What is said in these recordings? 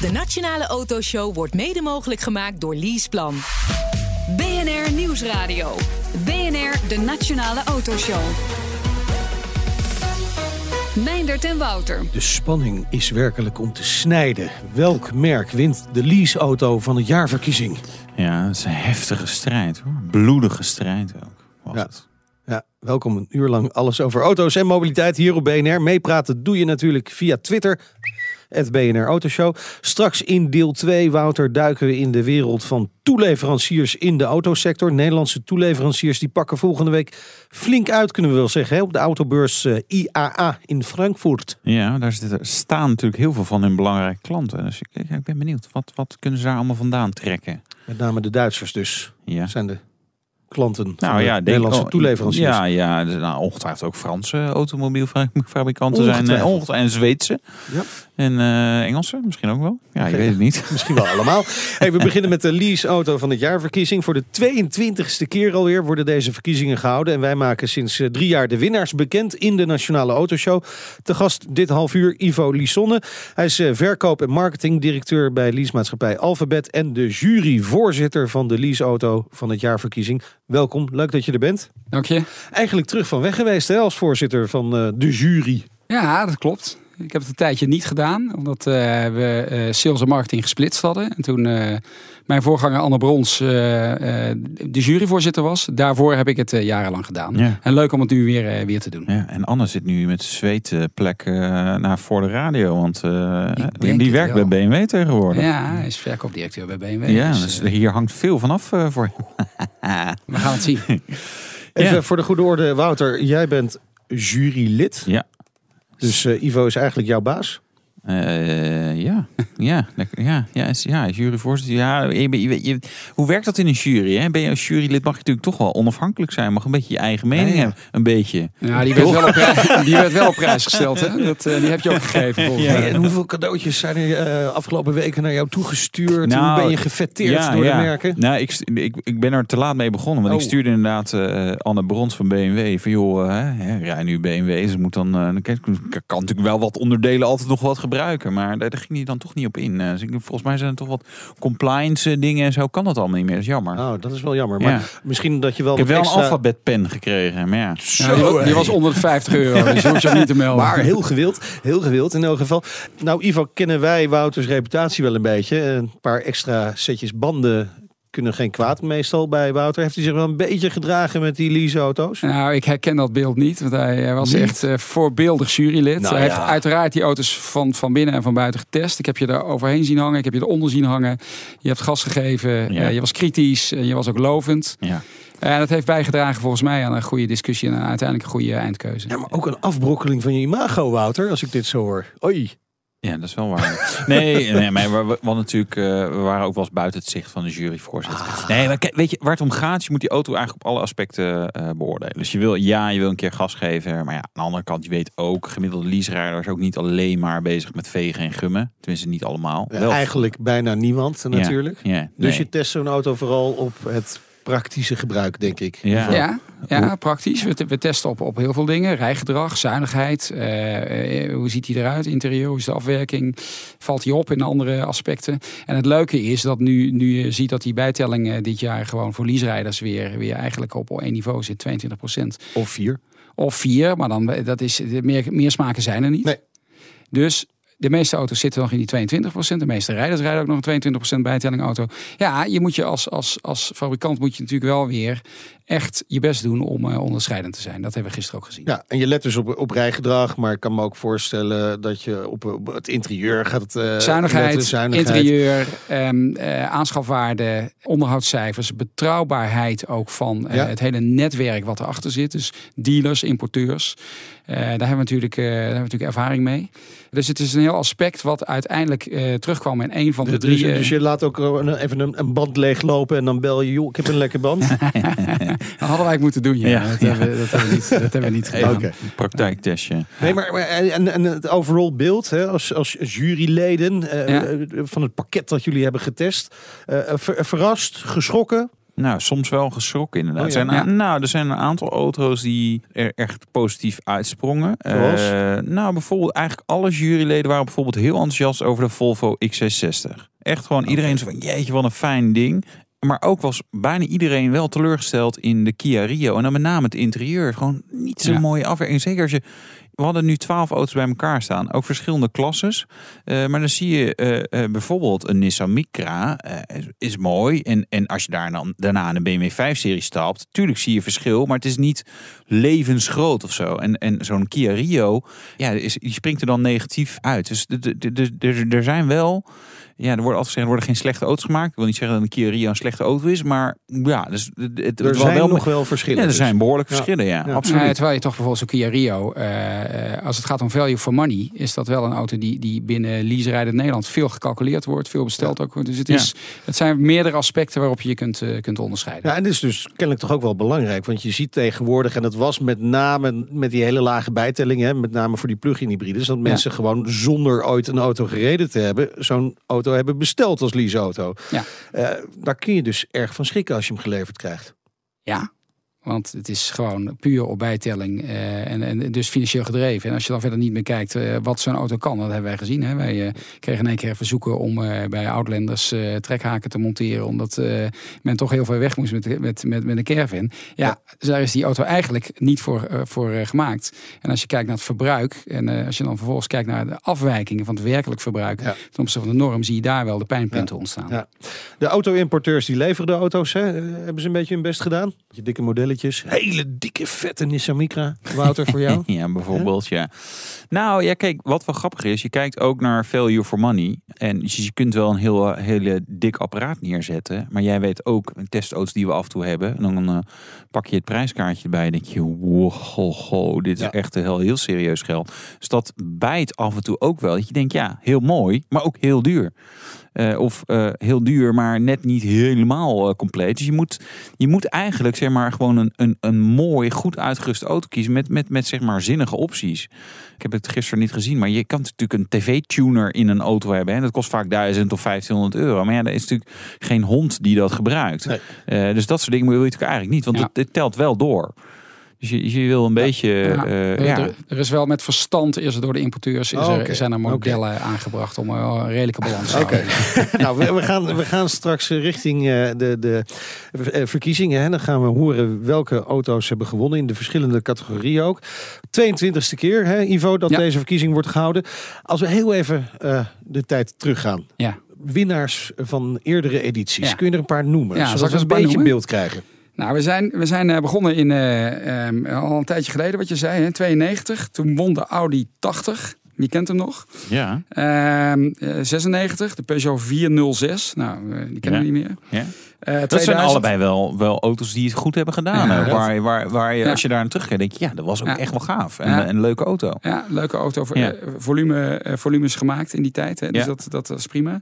De Nationale Autoshow wordt mede mogelijk gemaakt door Leaseplan. BNR Nieuwsradio. BNR, de Nationale Autoshow. Meindert en Wouter. De spanning is werkelijk om te snijden. Welk merk wint de leaseauto van het jaarverkiezing? Ja, het is een heftige strijd hoor. Bloedige strijd ook. Was Ja. het. Ja, welkom een uur lang alles over auto's en mobiliteit hier op BNR. Meepraten doe je natuurlijk via Twitter. Het BNR Autoshow. Straks in deel 2, Wouter, duiken we in de wereld van toeleveranciers in de autosector. Nederlandse toeleveranciers die pakken volgende week flink uit, kunnen we wel zeggen, hè, op de autobeurs eh, IAA in Frankfurt. Ja, daar staan natuurlijk heel veel van hun belangrijke klanten. Dus ik, ik ben benieuwd, wat, wat kunnen ze daar allemaal vandaan trekken? Met name de Duitsers dus, Ja. zijn de klanten Nou de ja, denk- Nederlandse toeleveranciers. Ja, ja dus, nou, ongetwijfeld ook Franse automobielfabrikanten zijn. eh, ongetwijfeld, en Zweedse. Ja. En eh Engelse misschien ook wel. Ja, je weet het niet. Misschien wel allemaal. Hey, we beginnen met de leaseauto van het jaarverkiezing. Voor de 22e keer alweer worden deze verkiezingen gehouden. En wij maken sinds eh, drie jaar de winnaars bekend in de Nationale Autoshow. Te gast dit half uur Ivo Lissonne. Hij is eh, verkoop- en marketingdirecteur bij leasemaatschappij Alphabet. En de juryvoorzitter van de leaseauto van het jaarverkiezing. Welkom, leuk dat je er bent. Dank je. Eigenlijk terug van weg geweest hè, als voorzitter van eh, de jury. Ja, dat klopt. Ik heb het een tijdje niet gedaan, omdat eh, we eh, sales en marketing gesplitst hadden. En toen eh, mijn voorganger Anne Brons eh, eh, de juryvoorzitter was, daarvoor heb ik het eh, jarenlang gedaan. Ja. En leuk om het nu weer, weer te doen. Ja, en Anne zit nu met zweetplek naar voor de radio. Want eh, die, werkt wel. bij BMW tegenwoordig. Ja, hij is verkoopdirecteur bij BMW. Ja, dus, dus hier hangt veel vanaf eh voor we gaan het zien. Even Ja. voor de goede orde, Wouter, jij bent jurylid. Ja. Dus eh, Ivo is eigenlijk jouw baas. Eh, ja, ja, ja, ja, is, ja, juryvoorzitter. Ja, je, bent- je, weet- je- hoe werkt dat in een jury? Hè? Ben je als jurylid mag je natuurlijk toch wel onafhankelijk zijn, mag een beetje je eigen mening Ja, ja. hebben, een beetje. Ja, die werd, wel op prijs, die werd wel op prijs gesteld. Hè? Dat, eh, die heb je ook gegeven volgens Hey, mij. en hoeveel cadeautjes zijn er eh, afgelopen weken naar jou toegestuurd? Nou, Hoe ben je gefetteerd door de merken? Nou, ik, ik, ik ben er te laat mee begonnen. Want Oh. ik stuurde inderdaad eh, Anne Brons van BMW. Van joh, hè, rij nu BMW. Ze moet dan, dan kan, natuurlijk wel wat onderdelen altijd nog wat gebruiken. Maar daar, daar ging hij dan toch niet op in. Eh, dus volgens mij zijn er toch wat compliance eh, dingen en zo. Kan dat allemaal niet meer. Dat is jammer. Oh, dat is wel jammer. Ja. Maar misschien dat je wel ik heb wel extra... een alfabetpen gekregen. Maar ja. Ja, die, wa- die was onder de 50 euro, dus je hoeft je niet te melden. Maar heel gewild, heel gewild in elk geval. Nou, Ivo, kennen wij Wouters reputatie wel een beetje. Een paar extra setjes banden kunnen geen kwaad meestal bij Wouter. Heeft hij zich wel een beetje gedragen met die leaseauto's? Nou, ik herken dat beeld niet, want hij hij was Niet? echt eh, voorbeeldig jurylid. Nou hij ja. heeft uiteraard die auto's van, van binnen en van buiten getest. Ik heb je er overheen zien hangen, ik heb je eronder zien hangen. Je hebt gas gegeven, Ja. eh, je was kritisch, en je was ook lovend. Ja. En dat heeft bijgedragen volgens mij aan een goede discussie en uiteindelijk een goede eindkeuze. Ja, maar ook een afbrokkeling van je imago, Wouter, als ik dit zo hoor. Oei. Ja, dat is wel waar. Nee, nee maar we, we, we, natuurlijk, eh, we waren ook wel eens buiten het zicht van de juryvoorzitter. Ah. Nee, maar kijk, weet je waar het om gaat? Je moet die auto eigenlijk op alle aspecten eh, beoordelen. Dus je wil, ja, je wil een keer gas geven. Maar ja, aan de andere kant, je weet ook, gemiddelde leaserijder is ook niet alleen maar bezig met vegen en gummen. Tenminste, niet allemaal. Ja, Wel- eigenlijk bijna niemand natuurlijk. Ja, Dus nee. je test zo'n auto vooral op het praktische gebruik, denk ik. Ja. Ja, ja praktisch. We, we testen op, op heel veel dingen. Rijgedrag, zuinigheid. eh, eh, hoe ziet hij eruit? Interieur, hoe is de afwerking? Valt hij op in andere aspecten? En het leuke is dat nu, nu je ziet dat die bijtelling eh, dit jaar gewoon voor leaserijders weer, weer eigenlijk op één niveau zit. 22% Of vier. Of vier, maar dan, dat is, meer, meer smaken zijn er niet. Nee. Dus de meeste auto's zitten nog in die 22% De meeste rijders rijden ook nog een 22% bijtelling auto. Ja, je moet je als, als, als fabrikant moet je natuurlijk wel weer echt je best doen om eh, onderscheidend te zijn. Dat hebben we gisteren ook gezien. Ja, en je let dus op, op rijgedrag, maar ik kan me ook voorstellen dat je op, op het interieur gaat eh, Zuinigheid, letten, zuinigheid. interieur, ehm, eh, aanschafwaarde, onderhoudscijfers, betrouwbaarheid ook van Ja. het hele netwerk wat erachter zit. Dus dealers, importeurs. Daar, hebben we natuurlijk, daar hebben we natuurlijk ervaring mee. Dus het is een heel aspect wat uiteindelijk terugkwam in een van de Dus, drie. dus, eh, dus je laat ook even een, een band leeglopen en dan bel je, joh, ik heb een lekker band. dat hadden wij moeten doen. Ja. Ja, dat, ja. Hebben, we- dat, hebben we niet, dat hebben we niet gedaan. Praktijktestje. Nee, maar, maar en, en het overall beeld, hè, als, als juryleden eh, Ja. eh, van het pakket dat jullie hebben getest, eh, ver- verrast, geschrokken? Nou, soms wel geschrokken inderdaad. Oh, Er ja. zijn, Ja. Nou, er zijn een aantal auto's die er echt positief uitsprongen. Zoals? Eh, nou, bijvoorbeeld eigenlijk alle juryleden waren bijvoorbeeld heel enthousiast over de Volvo XC60. Echt gewoon iedereen zo van, jeetje, wat een fijn ding. Maar ook was bijna iedereen wel teleurgesteld in de Kia Rio. En dan met name het interieur. Gewoon niet zo'n Ja. mooie afwerking. Zeker als je... We hadden nu twaalf auto's bij elkaar staan. Ook verschillende klasses. Eh, maar dan zie je eh, eh, bijvoorbeeld een Nissan Micra. is, mooi. En, en als je daar dan, daarna een BMW 5-serie stapt. Tuurlijk zie je verschil. Maar het is niet levensgroot of zo. En, en zo'n Kia Rio. Ja, is, die springt er dan negatief uit. Dus er zijn wel... Ja, er wordt altijd gezegd, er worden geen slechte auto's gemaakt. Ik wil niet zeggen dat een Kia Rio een slechte auto is. Maar ja, dus het, Er zijn wel nog wel verschillen. Ja, er dus. zijn behoorlijk verschillen, ja. Ja. Absoluut. Ja, terwijl je toch bijvoorbeeld zo'n Kia Rio, eh, eh, als het gaat om value for money, is dat wel een auto die, die binnen lease-rijden Nederland veel gecalculeerd wordt, veel besteld ook. wordt. Dus het, Ja. is, het zijn meerdere aspecten waarop je je kunt, eh, kunt onderscheiden. Ja, en dit is dus kennelijk toch ook wel belangrijk. Want je ziet tegenwoordig, en dat was met name met die hele lage bijtelling, hè, met name voor die plug-in hybrides, dat mensen gewoon zonder ooit een auto gereden te hebben, zo'n auto hebben besteld als leaseauto. Ja. Eh, daar kun je dus erg van schrikken als je hem geleverd krijgt. Ja, want het is gewoon puur op bijtelling eh, en, en dus financieel gedreven. En als je dan verder niet meer kijkt eh, wat zo'n auto kan, dat hebben wij gezien. Hè. Wij eh, kregen in één keer verzoeken om eh, bij Outlanders eh, trekhaken te monteren, omdat eh, men toch heel ver weg moest met, met, met, met een caravan. Ja, dus daar is die auto eigenlijk niet voor, eh, voor eh, gemaakt. En als je kijkt naar het verbruik en eh, als je dan vervolgens kijkt naar de afwijkingen van het werkelijk verbruik Ja. ten opzichte van de norm, zie je daar wel de pijnpunten ontstaan. Ja. De auto-importeurs die leveren de auto's, hè, hebben ze een beetje hun best gedaan. Je dikke modelletjes, hele dikke vette Nissan Micra. Wouter voor jou? Ja, bijvoorbeeld, ja. Nou, ja, kijk, wat wel grappig is, je kijkt ook naar value for money. En dus je kunt wel een heel, hele dik apparaat neerzetten. Maar jij weet ook, testauto's die we af en toe hebben. En dan eh, pak je het prijskaartje erbij en denk je, wow, ho, ho, dit is Ja. echt heel, heel serieus geld. Dus dat bijt af en toe ook wel. Dat je denkt, ja, heel mooi, maar ook heel duur. Eh, of eh, heel duur, maar net niet helemaal eh, compleet. Dus je moet, je moet eigenlijk zeg maar gewoon een, een, een mooi, goed uitgeruste auto kiezen met, met, met zeg maar zinnige opties. Ik heb het gisteren niet gezien, maar je kan natuurlijk een tv-tuner in een auto hebben. En dat kost vaak 1000 of 1500 euro. Maar ja, er is natuurlijk geen hond die dat gebruikt. Nee. Dus dat soort dingen wil je natuurlijk eigenlijk niet, want Ja. het, het telt wel door. Dus je, je wil een beetje. Ja, eh, er, ja. er- er is wel met verstand, is er door de importeurs, is Oh, er, zijn er modellen aangebracht om wel een redelijke balans te Oké. houden. nou, we, we gaan, we gaan straks eh, richting eh, de, de eh, verkiezingen. Hè. Dan gaan we horen welke auto's hebben gewonnen in de verschillende categorieën ook. 22e keer, hè, Ivo, dat Ja. deze verkiezing wordt gehouden. Als we heel even eh, de tijd teruggaan. Ja. Winnaars van eerdere edities. Ja. Kun je er een paar noemen? Ja, zodat zal ik we een beetje noemen? beeld krijgen. Nou, we zijn, we zijn eh, begonnen in, eh, ehm, al een tijdje geleden, wat je zei, hè, 92. Toen won de Audi 80. Wie kent hem nog? ja, Ehm, eh, 96, de Peugeot 406. Nou, die kennen we Ja. niet meer. ja. Eh, Dat 2000. zijn allebei wel, wel auto's die het goed hebben gedaan. Ja, waar, waar, waar je, Ja. als je daar aan terugkijkt, denk je, ja, dat was ook Ja. echt wel gaaf. En en een leuke auto. Ja, leuke auto. eh, volume, eh, volumes gemaakt in die tijd. Hè, dus dat, dat was prima.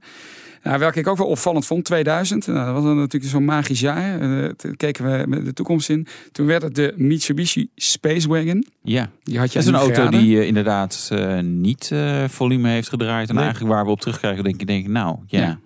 Nou, welke ik ook wel opvallend vond, 2000. Nou, dat was natuurlijk zo'n magisch jaar. Eh, toen keken we met de toekomst in. Toen werd het de Mitsubishi Space Wagon. Ja, Die had je dat is een auto geraden. die eh, inderdaad eh, niet eh, volume heeft gedraaid. En Nee. eigenlijk waar we op terugkijken, denk ik, denk nou, ja, Ja.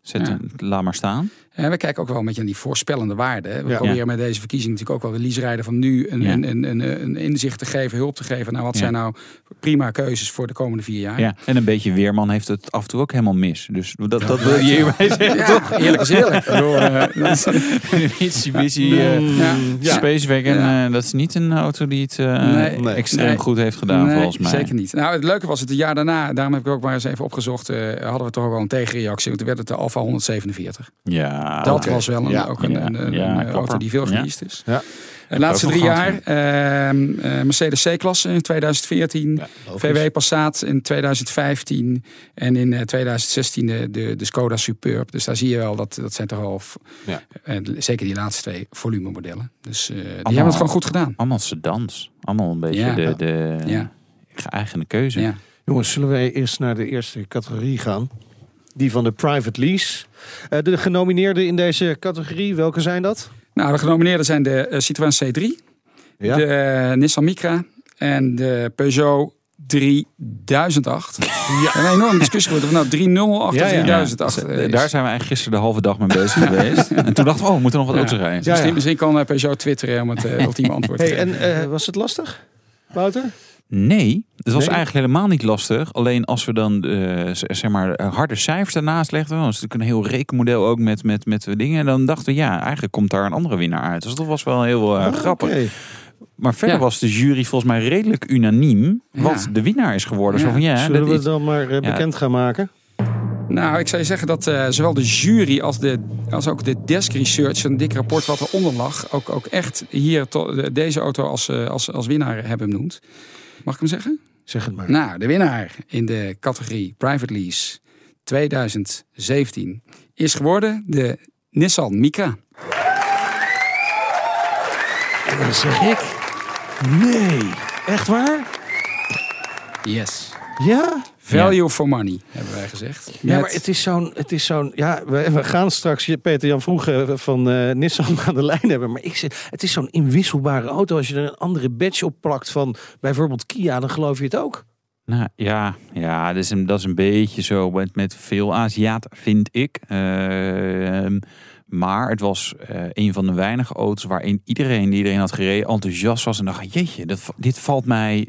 Zet, Ja. laat maar staan. En we kijken ook wel een beetje aan die voorspellende waarden. We Ja. proberen met deze verkiezing natuurlijk ook wel de leaserijden van nu een, Ja. een, een, een, inzicht te geven, hulp te geven. Nou, wat Ja. zijn nou prima keuzes voor de komende vier jaar? Ja. En een beetje weerman heeft het af en toe ook helemaal mis. Dus dat, dat wil je hierbij zeggen, toch? eerlijk is eerlijk. Ik bedoel, eh, dat is- Mitsubishi eh, ja. Ja. Space Wagon, Ja. eh, dat is niet een auto die het eh, Nee. Nee. extreem Nee. goed heeft gedaan, volgens mij. Zeker niet. Nou, het leuke was het, het jaar daarna, daarom heb ik ook maar eens even opgezocht, eh, hadden we toch ook wel een tegenreactie. Want toen werd het de Alfa 147. Ja, dat oké. was wel een, Ja, ook een, ja, een, een, ja, een klapper. auto die veel Ja. geleased is. Ja. De laatste drie jaar, ehm, eh, Mercedes C-klasse in 2014. VW Passat in 2015 en in eh, 2016 de, de, de Skoda Superb. Dus daar zie je wel, dat, dat zijn toch Ja. eh, zeker die laatste twee volumemodellen. Dus eh, die Allemaal- hebben het gewoon goed gedaan. Allemaal sedans. Allemaal een beetje Ja. de, de Ja. geëigende keuze. Ja. Jongens, zullen wij eerst naar de eerste categorie gaan? Die van de private lease. Eh, de genomineerden in deze categorie, welke zijn dat? Nou, de genomineerden zijn de eh, Citroën C3, Ja. de eh, Nissan Micra en de Peugeot 3008. Ja. Een enorme discussie geworden. Nou, 3008 Ja, of ja. 3008. Ja, eh, daar zijn we eigenlijk gisteren de halve dag mee bezig geweest. En toen dachten we, oh, we moeten nog wat auto's rijden. Ja, misschien, ja. misschien kan eh, Peugeot twitteren om het ultieme antwoord te Hey, geven. en eh, was het lastig, Wouter? Nee, het was Nee? eigenlijk helemaal niet lastig. Alleen als we dan eh, zeg maar eh, harde cijfers daarnaast legden, het is natuurlijk een heel rekenmodel ook met, met, met dingen. En dan dachten we, ja, eigenlijk komt daar een andere winnaar uit. Dus dat was wel heel eh, Oh, grappig. Maar verder Ja. was de jury volgens mij redelijk unaniem wat Ja. de winnaar is geworden. Ja. Zo van, ja, Zullen dat we het dan maar Ja. bekend gaan maken? Nou, ik zou je zeggen dat eh, zowel de jury als, de, als ook de desk research, een dik rapport wat eronder lag, ook, ook echt hier to- deze auto als, als, als winnaar hebben benoemd. Mag ik hem zeggen? Zeg het maar. Nou, de winnaar in de categorie Private Lease 2017 is geworden de Nissan Micra. En dan zeg ik... Nee. Echt waar? Yes. Ja? Value for money, hebben wij gezegd. Ja, Met- maar het is zo'n... Het is zo'n ja, we, we gaan straks Peter-Jan Vroege van eh, Nissan aan de lijn hebben. Maar ik zeg, het is zo'n inwisselbare auto. Als je er een andere badge op plakt van bijvoorbeeld Kia, dan geloof je het ook. Nou ja, ja dat, is een, dat is een beetje zo met, met veel Aziaten, vind ik. Ehm, maar het was eh, een van de weinige auto's waarin iedereen die iedereen had gereden enthousiast was. En dacht, jeetje, dat, dit valt mij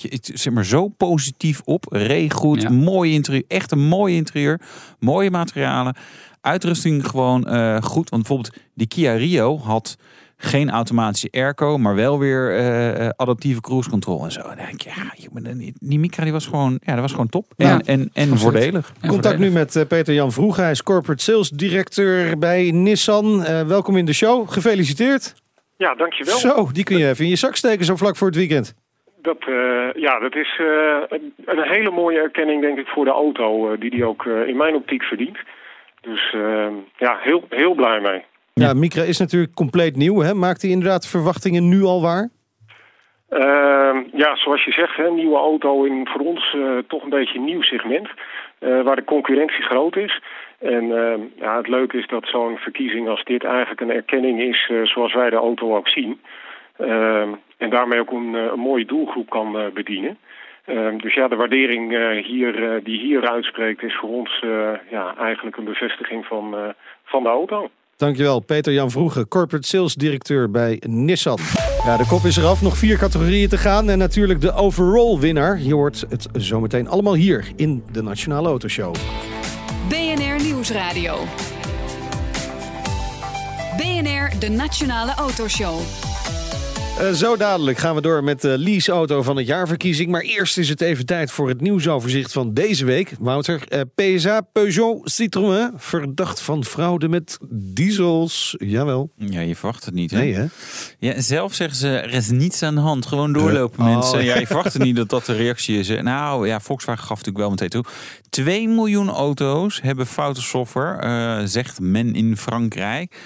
je, het, zeg maar, zo positief op. Reed goed, Ja. mooi interieur, echt een mooi interieur. Mooie materialen. Uitrusting gewoon eh, goed. Want bijvoorbeeld die Kia Rio had geen automatische airco, maar wel weer eh, eh, adaptieve cruise control en zo. En dan denk ik, ja, die, Micra die was gewoon, ja, dat was gewoon top. Ja, en en, en voordelig. En Contact nu met eh, Peter-Jan Vroege. Hij is corporate sales directeur bij Nissan. Eh, welkom in de show. Gefeliciteerd. Ja, dankjewel. Zo, die kun je even in je zak steken zo vlak voor het weekend. Dat, eh, ja, dat is eh, een, hele mooie erkenning, denk ik, voor de auto, die die ook eh, in mijn optiek verdient. Dus ja, heel, heel blij mee. Ja, Micra is natuurlijk compleet nieuw. Hè? Maakt hij inderdaad verwachtingen nu al waar? Ehm, ja, zoals je zegt, hè, nieuwe auto in voor ons eh, toch een beetje een nieuw segment. eh, waar de concurrentie groot is. En ehm, ja, het leuke is dat zo'n verkiezing als dit eigenlijk een erkenning is eh, zoals wij de auto ook zien. Ehm, en daarmee ook een, een mooie doelgroep kan bedienen. Dus ja, de waardering hier, die hier uitspreekt is voor ons ja, eigenlijk een bevestiging van, van de auto. Dankjewel, Peter-Jan Vroege, corporate sales directeur bij Nissan. Ja, de kop is eraf, nog vier categorieën te gaan. En natuurlijk de overall winnaar. Je hoort het zometeen allemaal hier in de Nationale Autoshow. BNR Nieuwsradio. BNR, de Nationale Autoshow. Eh, zo dadelijk gaan we door met de leaseauto van het jaarverkiezing. Maar eerst is het even tijd voor het nieuwsoverzicht van deze week. Wouter, eh, PSA, Peugeot, Citroën, verdacht van fraude met diesels. Jawel. Ja, je verwacht het niet, hè? Nee, hè? Ja, zelf zeggen ze, er is niets aan de hand. Gewoon doorlopen, Oh. mensen. Ja, je verwacht het niet dat dat de reactie is. Nou ja, Volkswagen gaf natuurlijk wel meteen toe. 2 miljoen auto's hebben foute software, eh, zegt men in Frankrijk.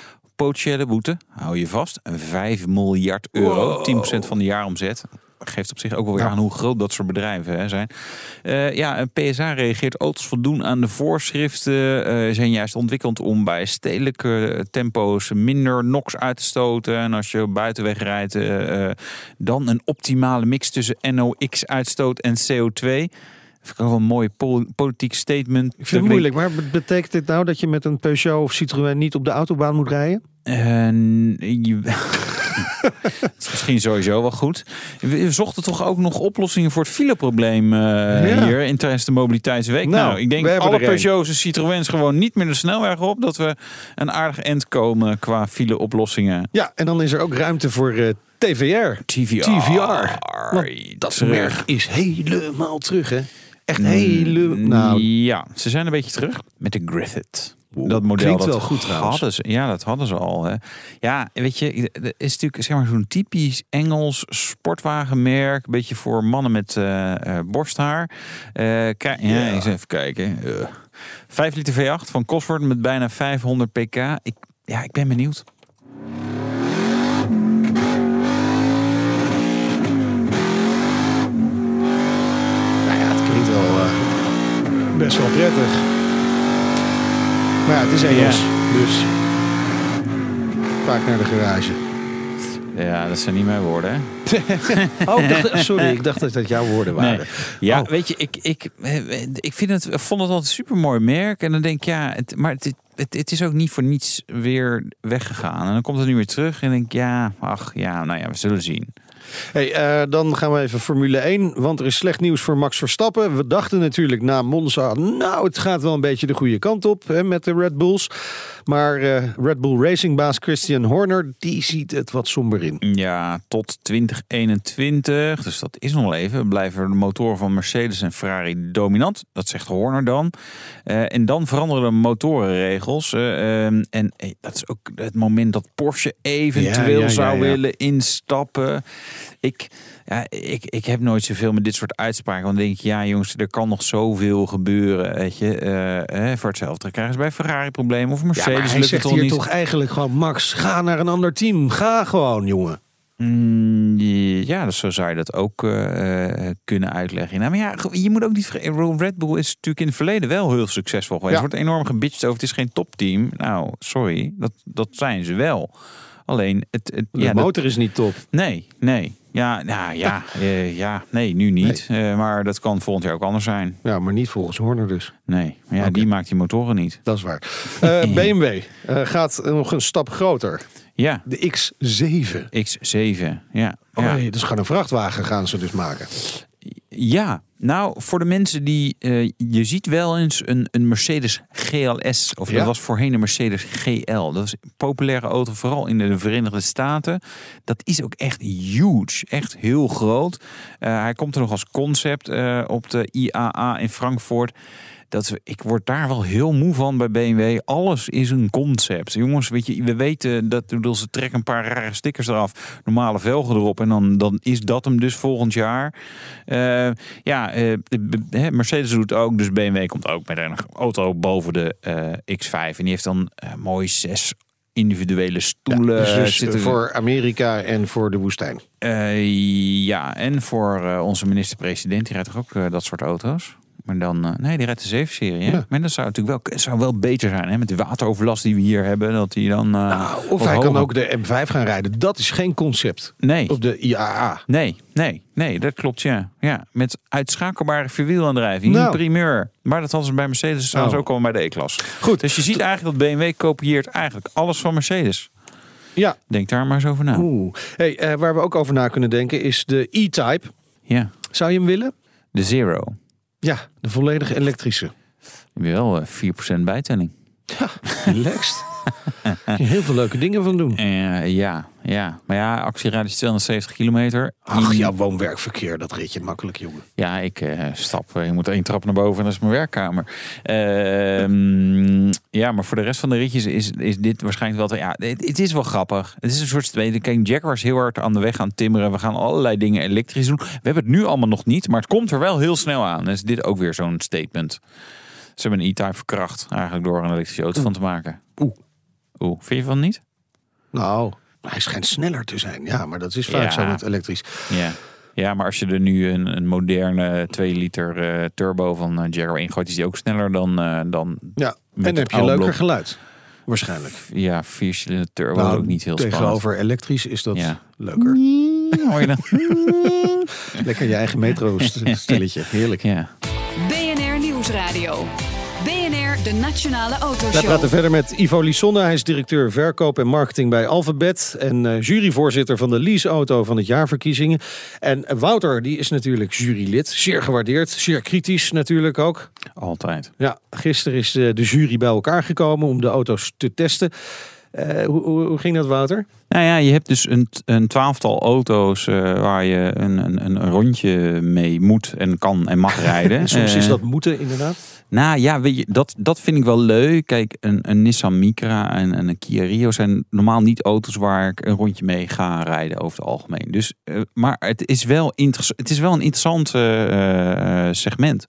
Potentiële boete, hou je vast, 5 miljard euro, 10% van de jaaromzet. Geeft op zich ook wel weer Ja. aan hoe groot dat soort bedrijven hè, zijn. Eh, ja, en PSA reageert auto's voldoen aan de voorschriften. eh, zijn juist ontwikkeld om bij stedelijke tempo's minder NOx uit te stoten. En als je buitenweg rijdt, eh, dan een optimale mix tussen NOx-uitstoot en CO2. Vind ik ook wel een mooi pol- politiek statement. Ik vind het moeilijk, maar be- betekent dit nou dat je met een Peugeot of Citroën niet op de autobaan moet rijden? En je... Het is misschien sowieso wel goed. We zochten toch ook nog oplossingen voor het fileprobleem Ja. hier in tijdens de mobiliteitsweek. Nou, Nou, ik denk alle. Peugeot's en Citroëns gewoon niet meer de snelweg op. Dat we een aardig end komen qua fileoplossingen. Ja, en dan is er ook ruimte voor eh, TVR. TVR. TVR. Dat Terug. merk is helemaal terug, hè? Echt hele... Nou, Ja, ze zijn een beetje terug met de Griffith. Dat model klinkt dat wel goed trouwens. Hadden ze, ja, dat hadden ze al. Hè. Ja, weet je, het is natuurlijk zeg maar, zo'n typisch Engels sportwagenmerk. Een beetje voor mannen met eh, eh, borsthaar. Eh, kijk, ja, eens even kijken. Eh 5 liter V8 van Cosworth met bijna 500 pk. Ik, ja, ik ben benieuwd. nou ja, het klinkt wel best wel prettig. Maar ja, het is Engels, dus vaak naar de garage. Ja, dat zijn niet mijn woorden, hè? Oh, ik dacht- sorry, ik dacht dat dat jouw woorden waren. Nee. Ja, Oh. weet je, ik, ik, ik vind het, vond het altijd een super mooi merk. En dan denk ik, ja, het, maar het, het, het is ook niet voor niets weer weggegaan. En dan komt het nu weer terug. En denk ik, ja, ach ja, nou ja, we zullen zien. Hey, eh, dan gaan we even Formule 1, want er is slecht nieuws voor Max Verstappen. We dachten natuurlijk na Monza, nou, het gaat wel een beetje de goede kant op hè, met de Red Bulls. Maar eh, Red Bull Racingbaas Christian Horner, die ziet het wat somber in. Ja, tot 2021. Dus dat is nog even. Blijven de motoren van Mercedes en Ferrari dominant. Dat zegt Horner dan. Eh, en dan veranderen de motorenregels. Eh, ehm, en dat is ook het moment dat Porsche eventueel Ja, ja, ja, zou willen instappen. Ik, ja, ik, ik heb nooit zoveel met dit soort uitspraken. Want dan denk ik, ja jongens, er kan nog zoveel gebeuren. Weet je. Eh, eh, voor hetzelfde krijgen ze bij Ferrari problemen. Of Ja, maar Mercedes hij lukt zegt het hier niet. toch eigenlijk gewoon, Max, ga naar een ander team. Ga gewoon, jongen. Mm, Ja, dus zo zou je dat ook eh, kunnen uitleggen. Nou, maar ja, je moet ook niet. Red Bull is natuurlijk in het verleden wel heel succesvol geweest. Ja. Er wordt enorm gebitcht over. Het is geen topteam. Nou, sorry, dat, dat zijn ze wel. Alleen, het, het, De ja, dat- motor is niet top. nee, nee. Ja, nou ja, eh, ja, nee, nu niet. Eh, maar dat kan volgend jaar ook anders zijn. Ja, maar niet volgens Horner dus. Nee, ja, die maakt die motoren niet. Dat is waar. Eh, BMW gaat nog een stap groter. Ja, De X7. X7. Ja, Oh, ja. nee, dus gewoon een vrachtwagen gaan ze dus maken. Ja, nou, voor de mensen die... eh, je ziet wel eens een, een Mercedes GLS. Of Ja? dat was voorheen een Mercedes GL. Dat is een populaire auto, vooral in de Verenigde Staten. Dat is ook echt huge. Echt heel groot. Eh, hij komt er nog als concept eh, op de IAA in Frankfurt. Dat, ik word daar wel heel moe van bij BMW. Alles is een concept. Jongens, weet je, we weten dat bedoel, ze trekken een paar rare stickers eraf. Normale velgen erop. En dan, dan is dat hem dus volgend jaar. Eh, ja, eh, Mercedes doet ook. Dus BMW komt ook met een auto boven de eh, X5. En die heeft dan mooi zes individuele stoelen. dus dus zitten- voor Amerika en voor de woestijn. ja, en voor onze minister-president, die rijdt toch ook dat soort auto's? Maar dan, eh, nee, die rijdt de 7-serie. hè? Ja. Maar dat zou natuurlijk wel, zou wel beter zijn, hè? Met de wateroverlast die we hier hebben, dat die dan. eh, Nou, of hij kan ook de M5 gaan rijden. Dat is geen concept Nee, op de IAA. nee, nee, nee, dat klopt, ja. Ja, met uitschakelbare vierwielaandrijving, Nou. primeur. Maar dat hadden ze bij Mercedes trouwens Oh. ook al bij de E-klas. Goed. Dus je ziet eigenlijk dat BMW kopieert eigenlijk alles van Mercedes. Ja. Denk daar maar eens over na. Oeh. Hey, eh, waar we ook over na kunnen denken is de E-Type. Ja, Zou je hem willen? de Zero. Ja, de volledig elektrische. Heb je wel eh, 4% bijtelling. Relaxed. Kun je heel veel leuke dingen van doen. Eh, ja, ja. Maar ja, actieradius 270 kilometer. Ach ja, woon-werkverkeer, dat rit je makkelijk, jongen. Ja, ik eh, stap. eh, Je moet één trap naar boven en dat is mijn werkkamer. Ehm, ja, maar voor de rest van de ritjes is, is dit waarschijnlijk wel... te- Ja, het, het is wel grappig. Het is een soort tweede. Kijk, Jaguar is heel hard aan de weg aan timmeren. We gaan allerlei dingen elektrisch doen. We hebben het nu allemaal nog niet, maar het komt er wel heel snel aan. Dus dit ook weer zo'n statement. Ze hebben een E-Type verkracht eigenlijk door een elektrische auto van te maken. Oeh. Oeh, vind je van niet? Nou, hij schijnt sneller te zijn. Ja, maar dat is vaak Ja. zo met elektrisch. Ja. Ja, maar als je er nu een, een moderne 2 liter eh, turbo van eh, Jaguar ingooit, is die ook sneller dan, eh, dan Ja, Met en dan heb je leuker blok. geluid. Waarschijnlijk. ja, 4 cilinder turbo Nou, ook niet heel spannend. Tegenover elektrisch is dat Ja. leuker. Hoor je dat? Lekker je eigen metro-stilletje. Heerlijk. Ja. BNR Nieuwsradio. De Nationale Wij Autoshow. praten verder met Ivo Lissonne. Hij is directeur verkoop en marketing bij Alphabet. En eh, juryvoorzitter van de leaseauto van het jaarverkiezingen. En Wouter, die is natuurlijk jurylid. Zeer gewaardeerd. Zeer kritisch natuurlijk ook. Altijd. Ja, gisteren is eh, de jury bij elkaar gekomen om de auto's te testen. Eh, hoe, hoe, hoe ging dat, Wouter? Nou ja, je hebt dus een, een twaalftal auto's eh, waar je een, een, een rondje mee moet en kan en mag rijden. En soms is Eh, dat moeten, inderdaad. Nou ja, weet je, dat, dat vind ik wel leuk. Kijk, een, een Nissan Micra en, en een Kia Rio zijn normaal niet auto's waar ik een rondje mee ga rijden over het algemeen. Dus, maar het is wel, interess- het is wel een interessant segment.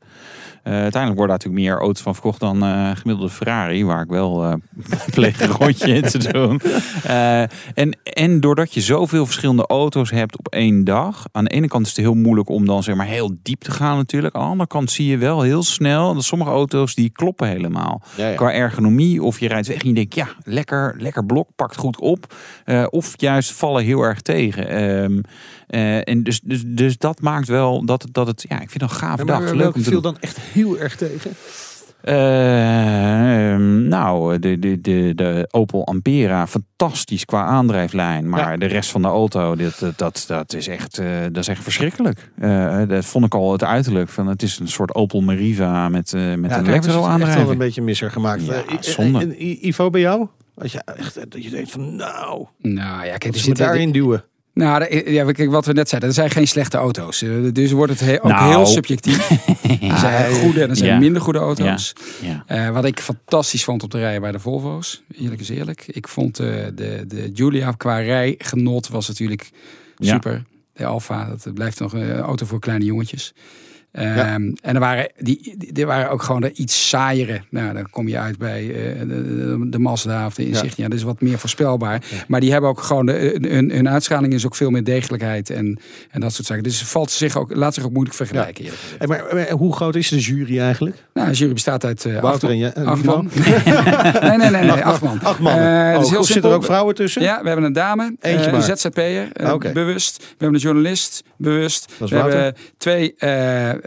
Eh, uiteindelijk worden daar natuurlijk meer auto's van verkocht dan eh, gemiddelde Ferrari, waar ik wel eh pleeg een rondje in te doen. Eh, en En, doordat je zoveel verschillende auto's hebt op één dag. Aan de ene kant is het heel moeilijk om dan zeg maar heel diep te gaan natuurlijk. Aan de andere kant zie je wel heel snel dat sommige auto's die kloppen helemaal. Ja, ja. Qua ergonomie of je rijdt weg en je denkt ja, lekker, lekker blok, pakt goed op. Eh, of juist vallen heel erg tegen. Ehm, eh, en dus, dus, dus dat maakt wel dat, het- dat het, ja, ik vind het een gaaf Ja, dag. Leuk om te viel doen. dan echt heel erg tegen? Eh, ehm, nou, de, de, de, de Opel Ampera, fantastisch qua aandrijflijn. Maar Ja. de rest van de auto, dit, dat, dat, dat, is echt, eh, dat is echt verschrikkelijk. Eh, dat vond ik al het uiterlijk. Van, het is een soort Opel Meriva met, eh, met Ja, een het echt wel elektro-aandrijving. een beetje misser gemaakt. Ja, zonde. Ivo, bij jou? Als je echt dat je denkt van nou, Nou ja, kijk, er zitten, daarin duwen. Nou, de- ja, kijk, wat we net zeiden, er zijn geen slechte auto's. Eh, Dus wordt het he- ook Nou. heel subjectief. Er zijn goede en er zijn Ja. minder goede auto's. Ja. Eh, wat ik fantastisch vond op de rijden bij de Volvo's, eerlijk is eerlijk. Ik vond eh, de, de Giulia qua rijgenot was natuurlijk super. De Alfa, dat blijft nog een auto voor kleine jongetjes. Ehm, Ja. En er waren, die, die, waren ook gewoon de iets saaiere. Nou, dan kom je uit bij eh, de, de, Mazda of de Insignia. Dat is wat meer voorspelbaar. Maar die hebben ook gewoon, de, hun, hun uitstraling is ook veel meer degelijkheid en, en dat soort zaken. Dus valt zich ook, laat zich ook moeilijk vergelijken. Hey, maar, maar hoe groot is de jury eigenlijk? Nou, de jury bestaat uit eh, acht, Wouter en jij- en acht man. nee, nee, nee, nee, acht man. Acht mannen. Eh, oh, zitten er ook vrouwen tussen? Ja, we hebben een dame, Eentje eh, een ZZP'er, eh, Ah, oké. bewust. We hebben een journalist, bewust. Dat is we hebben twee eh, eh,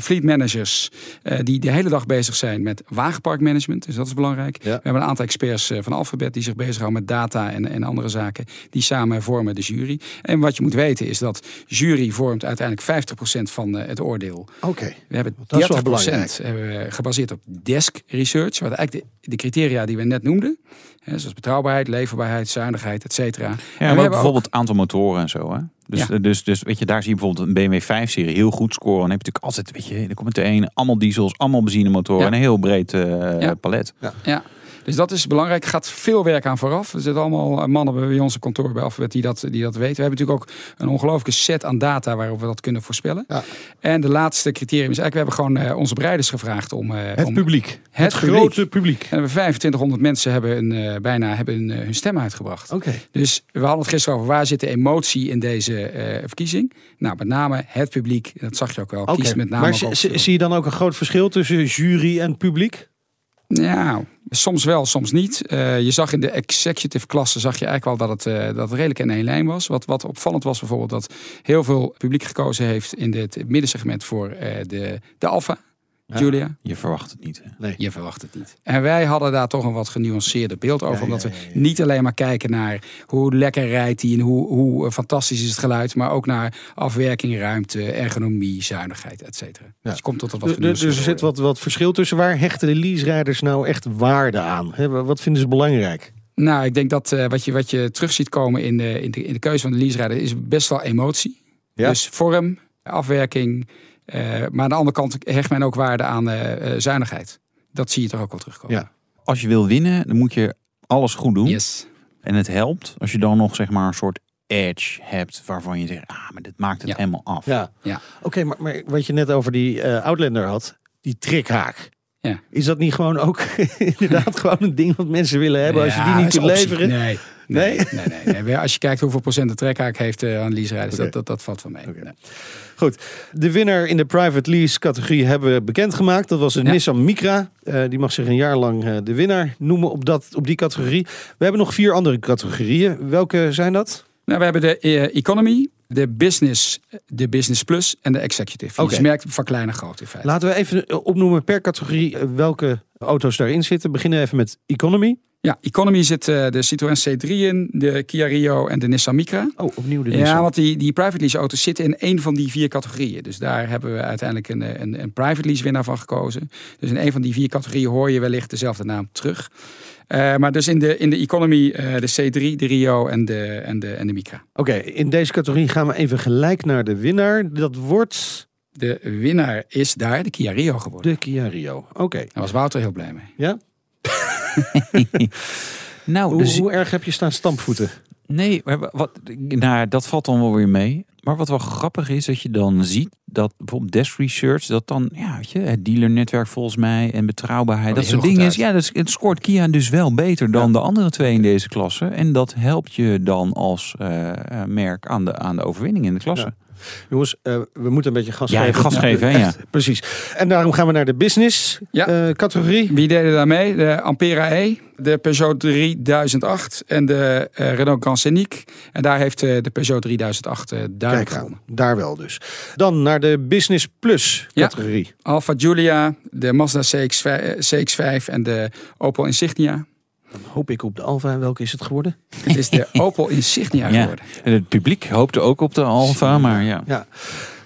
fleet managers eh, die de hele dag bezig zijn met wagenparkmanagement. Dus dat is belangrijk. Ja. We hebben een aantal experts eh, van Alphabet die zich bezighouden met data en, en andere zaken. Die samen vormen de jury. En wat je moet weten is dat jury vormt uiteindelijk 50% van eh, het oordeel. Oké. We hebben Dat is wel 30% hebben we gebaseerd op desk research. Wat eigenlijk de, de criteria die we net noemden. Hè, zoals betrouwbaarheid, leverbaarheid, zuinigheid, et cetera. En we Ja, maar hebben ook- bijvoorbeeld aantal motoren en zo. Hè? Dus, Ja. dus, dus weet je, daar zie je bijvoorbeeld een BMW 5-serie heel goed scoren. Dan heb je natuurlijk altijd, weet je, dan komt het een, allemaal diesels, allemaal benzinemotoren Ja. en een heel breed eh, Ja. palet. Ja, dus dat is belangrijk. Er gaat veel werk aan vooraf. Er zitten allemaal mannen bij onze kantoor bij Alphabet die dat, die dat weten. We hebben natuurlijk ook een ongelooflijke set aan data waarop we dat kunnen voorspellen. Ja. En de laatste criterium is eigenlijk, we hebben gewoon eh, onze bereiders gevraagd om... eh, Het om publiek. Het, publiek. grote publiek. En we hebben 2500 mensen hebben een, eh, bijna hebben hun, eh, hun stem uitgebracht. Oké. Dus we hadden het gisteren over waar zit de emotie in deze eh, verkiezing. Nou, met name het publiek. Dat zag je ook wel. Kiest met name Maar op- zie je dan ook een groot verschil tussen jury en publiek? Ja, soms wel, soms niet. Eh, je zag in de executive klasse zag je eigenlijk wel dat het, eh, dat het redelijk in één lijn was. Wat, wat opvallend was bijvoorbeeld dat heel veel publiek gekozen heeft in dit middensegment voor eh, de, de Alfa. Julia, Je verwacht het niet. Hè? je verwacht het niet. En wij hadden daar toch een wat genuanceerder beeld over. Ja, omdat ja, we ja, niet alleen maar kijken naar hoe lekker rijdt hij en hoe, hoe eh, fantastisch is het geluid. Maar ook naar afwerking, ruimte, ergonomie, zuinigheid, et cetera. Dus je komt tot wat Dus, dus er zit wat, wat verschil tussen. Waar hechten de lease-rijders nou echt waarde aan? Wat vinden ze belangrijk? Nou, ik denk dat eh, wat, je, wat je terug ziet komen in de, in de, in de keuze van de leaserijder is best wel emotie. Ja. Dus vorm, afwerking. Eh, maar aan de andere kant hecht men ook waarde aan eh, eh, zuinigheid. Dat zie je toch ook wel terugkomen. Ja. Als je wil winnen, dan moet je alles goed doen. Yes. En het helpt als je dan nog zeg maar een soort edge hebt waarvan je zegt, ah, maar dit maakt het Ja. helemaal af. Ja. Ja. Oké, maar, maar wat je net over die eh, Outlander had, die trekhaak. Ja. Is dat niet gewoon ook inderdaad gewoon een ding wat mensen willen hebben als je die niet kunt optie. leveren? Nee. Nee? Nee, nee, nee, nee. Als je kijkt hoeveel procent de trekhaak heeft eh, aan leaserijders, Oké. dat, dat, dat valt wel mee. Nee. Goed, de winnaar in de private lease categorie hebben we bekendgemaakt. Dat was een Ja. Nissan Micra. Eh, die mag zich een jaar lang eh, de winnaar noemen op, dat, op die categorie. We hebben nog vier andere categorieën. Welke zijn dat? Nou, we hebben de eh, economy, de business, de business plus en de executive. Oké. Je merkt van klein naar groot in feite. Laten we even eh, opnoemen per categorie eh, welke auto's daarin zitten. We beginnen even met economy. Ja, economy zit eh, de Citroën C3 in, de Kia Rio en de Nissan Micra. Oh, opnieuw de Ja, Nissan. want die, die private lease auto's zitten in één van die vier categorieën. Dus daar hebben we uiteindelijk een, een, een private lease winnaar van gekozen. Dus in één van die vier categorieën hoor je wellicht dezelfde naam terug. Eh, maar dus in de, in de economy eh, de C3, de Rio en de, en de, en de Micra. Oké, in deze categorie gaan we even gelijk naar de winnaar. Dat wordt De winnaar is daar de Kia Rio geworden. de Kia Rio. Oké. Daar was Wouter heel blij mee. Ja? Nou, Hoe, dus, hoe erg heb je staan stampvoeten? nee, maar wat, nou, dat valt dan wel weer mee. Maar wat wel grappig is, dat je dan ziet dat bijvoorbeeld Desk Research, dat dan, ja, weet je, het dealernetwerk volgens mij en betrouwbaarheid, Oh, dat soort dingen is. Ja, dus het scoort Kia dus wel beter dan de andere twee in deze klasse. En dat helpt je dan als eh, eh, merk aan de, aan de overwinning in de klasse. Jongens, eh, we moeten een beetje gas Ja, geven. gas geven, hè, echt, Precies. En daarom gaan we naar de business Ja. eh, categorie. Wie deden daar mee? De Ampera E, de Peugeot 3008 en de eh, Renault Grand Scenic. En daar heeft eh, de Peugeot 3008 eh, duidelijk Kijk gewonnen. aan, daar wel dus. Dan naar de business plus Ja. categorie. Alfa Giulia, de Mazda CX-5, eh, CX-5 en de Opel Insignia. Dan hoop ik op de Alfa. Welke is het geworden? Het is de Opel Insignia Ja. geworden. En het publiek hoopte ook op de Alfa, maar ja. Ja.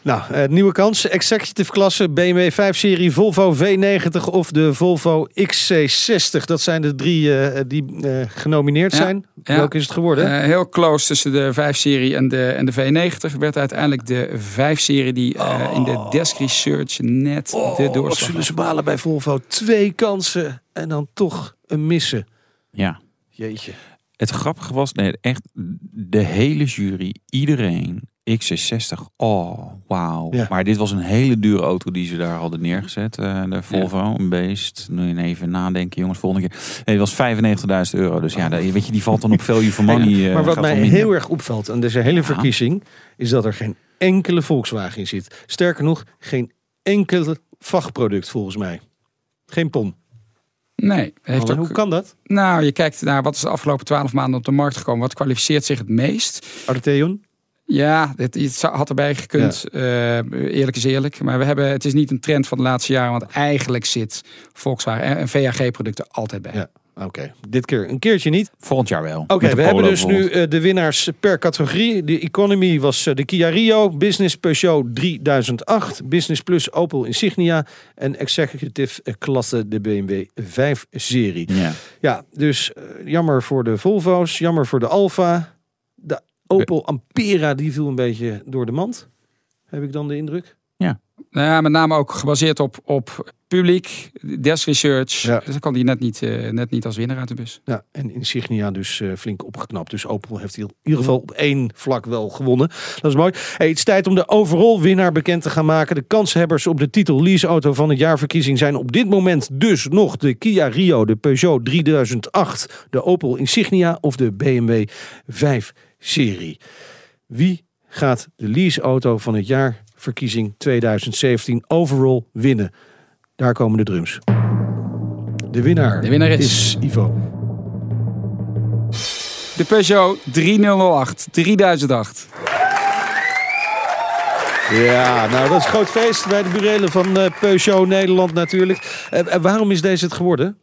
Nou, eh, nieuwe kans. Executive klasse, BMW 5-serie, Volvo V90 of de Volvo XC60. Dat zijn de drie eh, die eh, genomineerd Ja, zijn. ja. Welke is het geworden? Eh, heel close tussen de 5-serie en de, en de V90 werd uiteindelijk de 5-serie die eh, in de Desk Research net de oh, wat doorslag zullen ze balen bij Volvo? Twee kansen en dan toch een missen. Ja. Jeetje. Het grappige was, nee, echt de hele jury, iedereen, XC60, oh, wauw. Ja. Maar dit was een hele dure auto die ze daar hadden neergezet, eh, de Volvo, een beest. Nu even nadenken, jongens, volgende keer. Nee, het was 95.000 euro, dus ja, dat- weet je, die valt dan op value for money. eh, maar wat gaat mij heel erg opvalt aan deze hele verkiezing... is dat er geen enkele Volkswagen in zit. Sterker nog, geen enkel vachtproduct volgens mij. Geen pom. Nee, heeft ook, Hoe kan dat? nou, je kijkt naar wat is de afgelopen 12 maanden op de markt gekomen. Wat kwalificeert zich het meest? Arteon? Ja, dit, het had erbij gekund. Eh, eerlijk is eerlijk. Maar we hebben, het is niet een trend van de laatste jaren. Want eigenlijk zit Volkswagen en, en VAG-producten altijd bij. Ja. Oké, dit keer een keertje niet. Volgend jaar wel. Oké, we hebben dus nu eh, de winnaars per categorie. De economy was eh, de Kia Rio, Business Peugeot 3008, Business Plus Opel Insignia en Executive eh, klasse de BMW 5-serie. Ja. Ja, dus jammer voor de Volvo's, jammer voor de Alfa. De Opel Ampera die viel een beetje door de mand. Heb ik dan de indruk? Nou ja, met name ook gebaseerd op, op publiek, desk research. Ja. Dus dan kan die net niet, eh, net niet als winnaar uit de bus. Ja, en Insignia dus eh, flink opgeknapt. Dus Opel heeft in ieder geval op één vlak wel gewonnen. Dat is mooi. Hey, het is tijd om de overall winnaar bekend te gaan maken. De kanshebbers op de titel leaseauto van het jaarverkiezing zijn op dit moment dus nog de Kia Rio, de Peugeot 3008, de Opel Insignia of de BMW 5-serie. Wie gaat de leaseauto van het jaarverkiezing 2017 overall winnen? Daar komen de drums. De winnaar, De winnaar is- is Ivo. De Peugeot 3008, 3008. Ja, nou dat is groot feest bij de burelen van eh, Peugeot Nederland natuurlijk. Eh, eh, waarom is deze het geworden?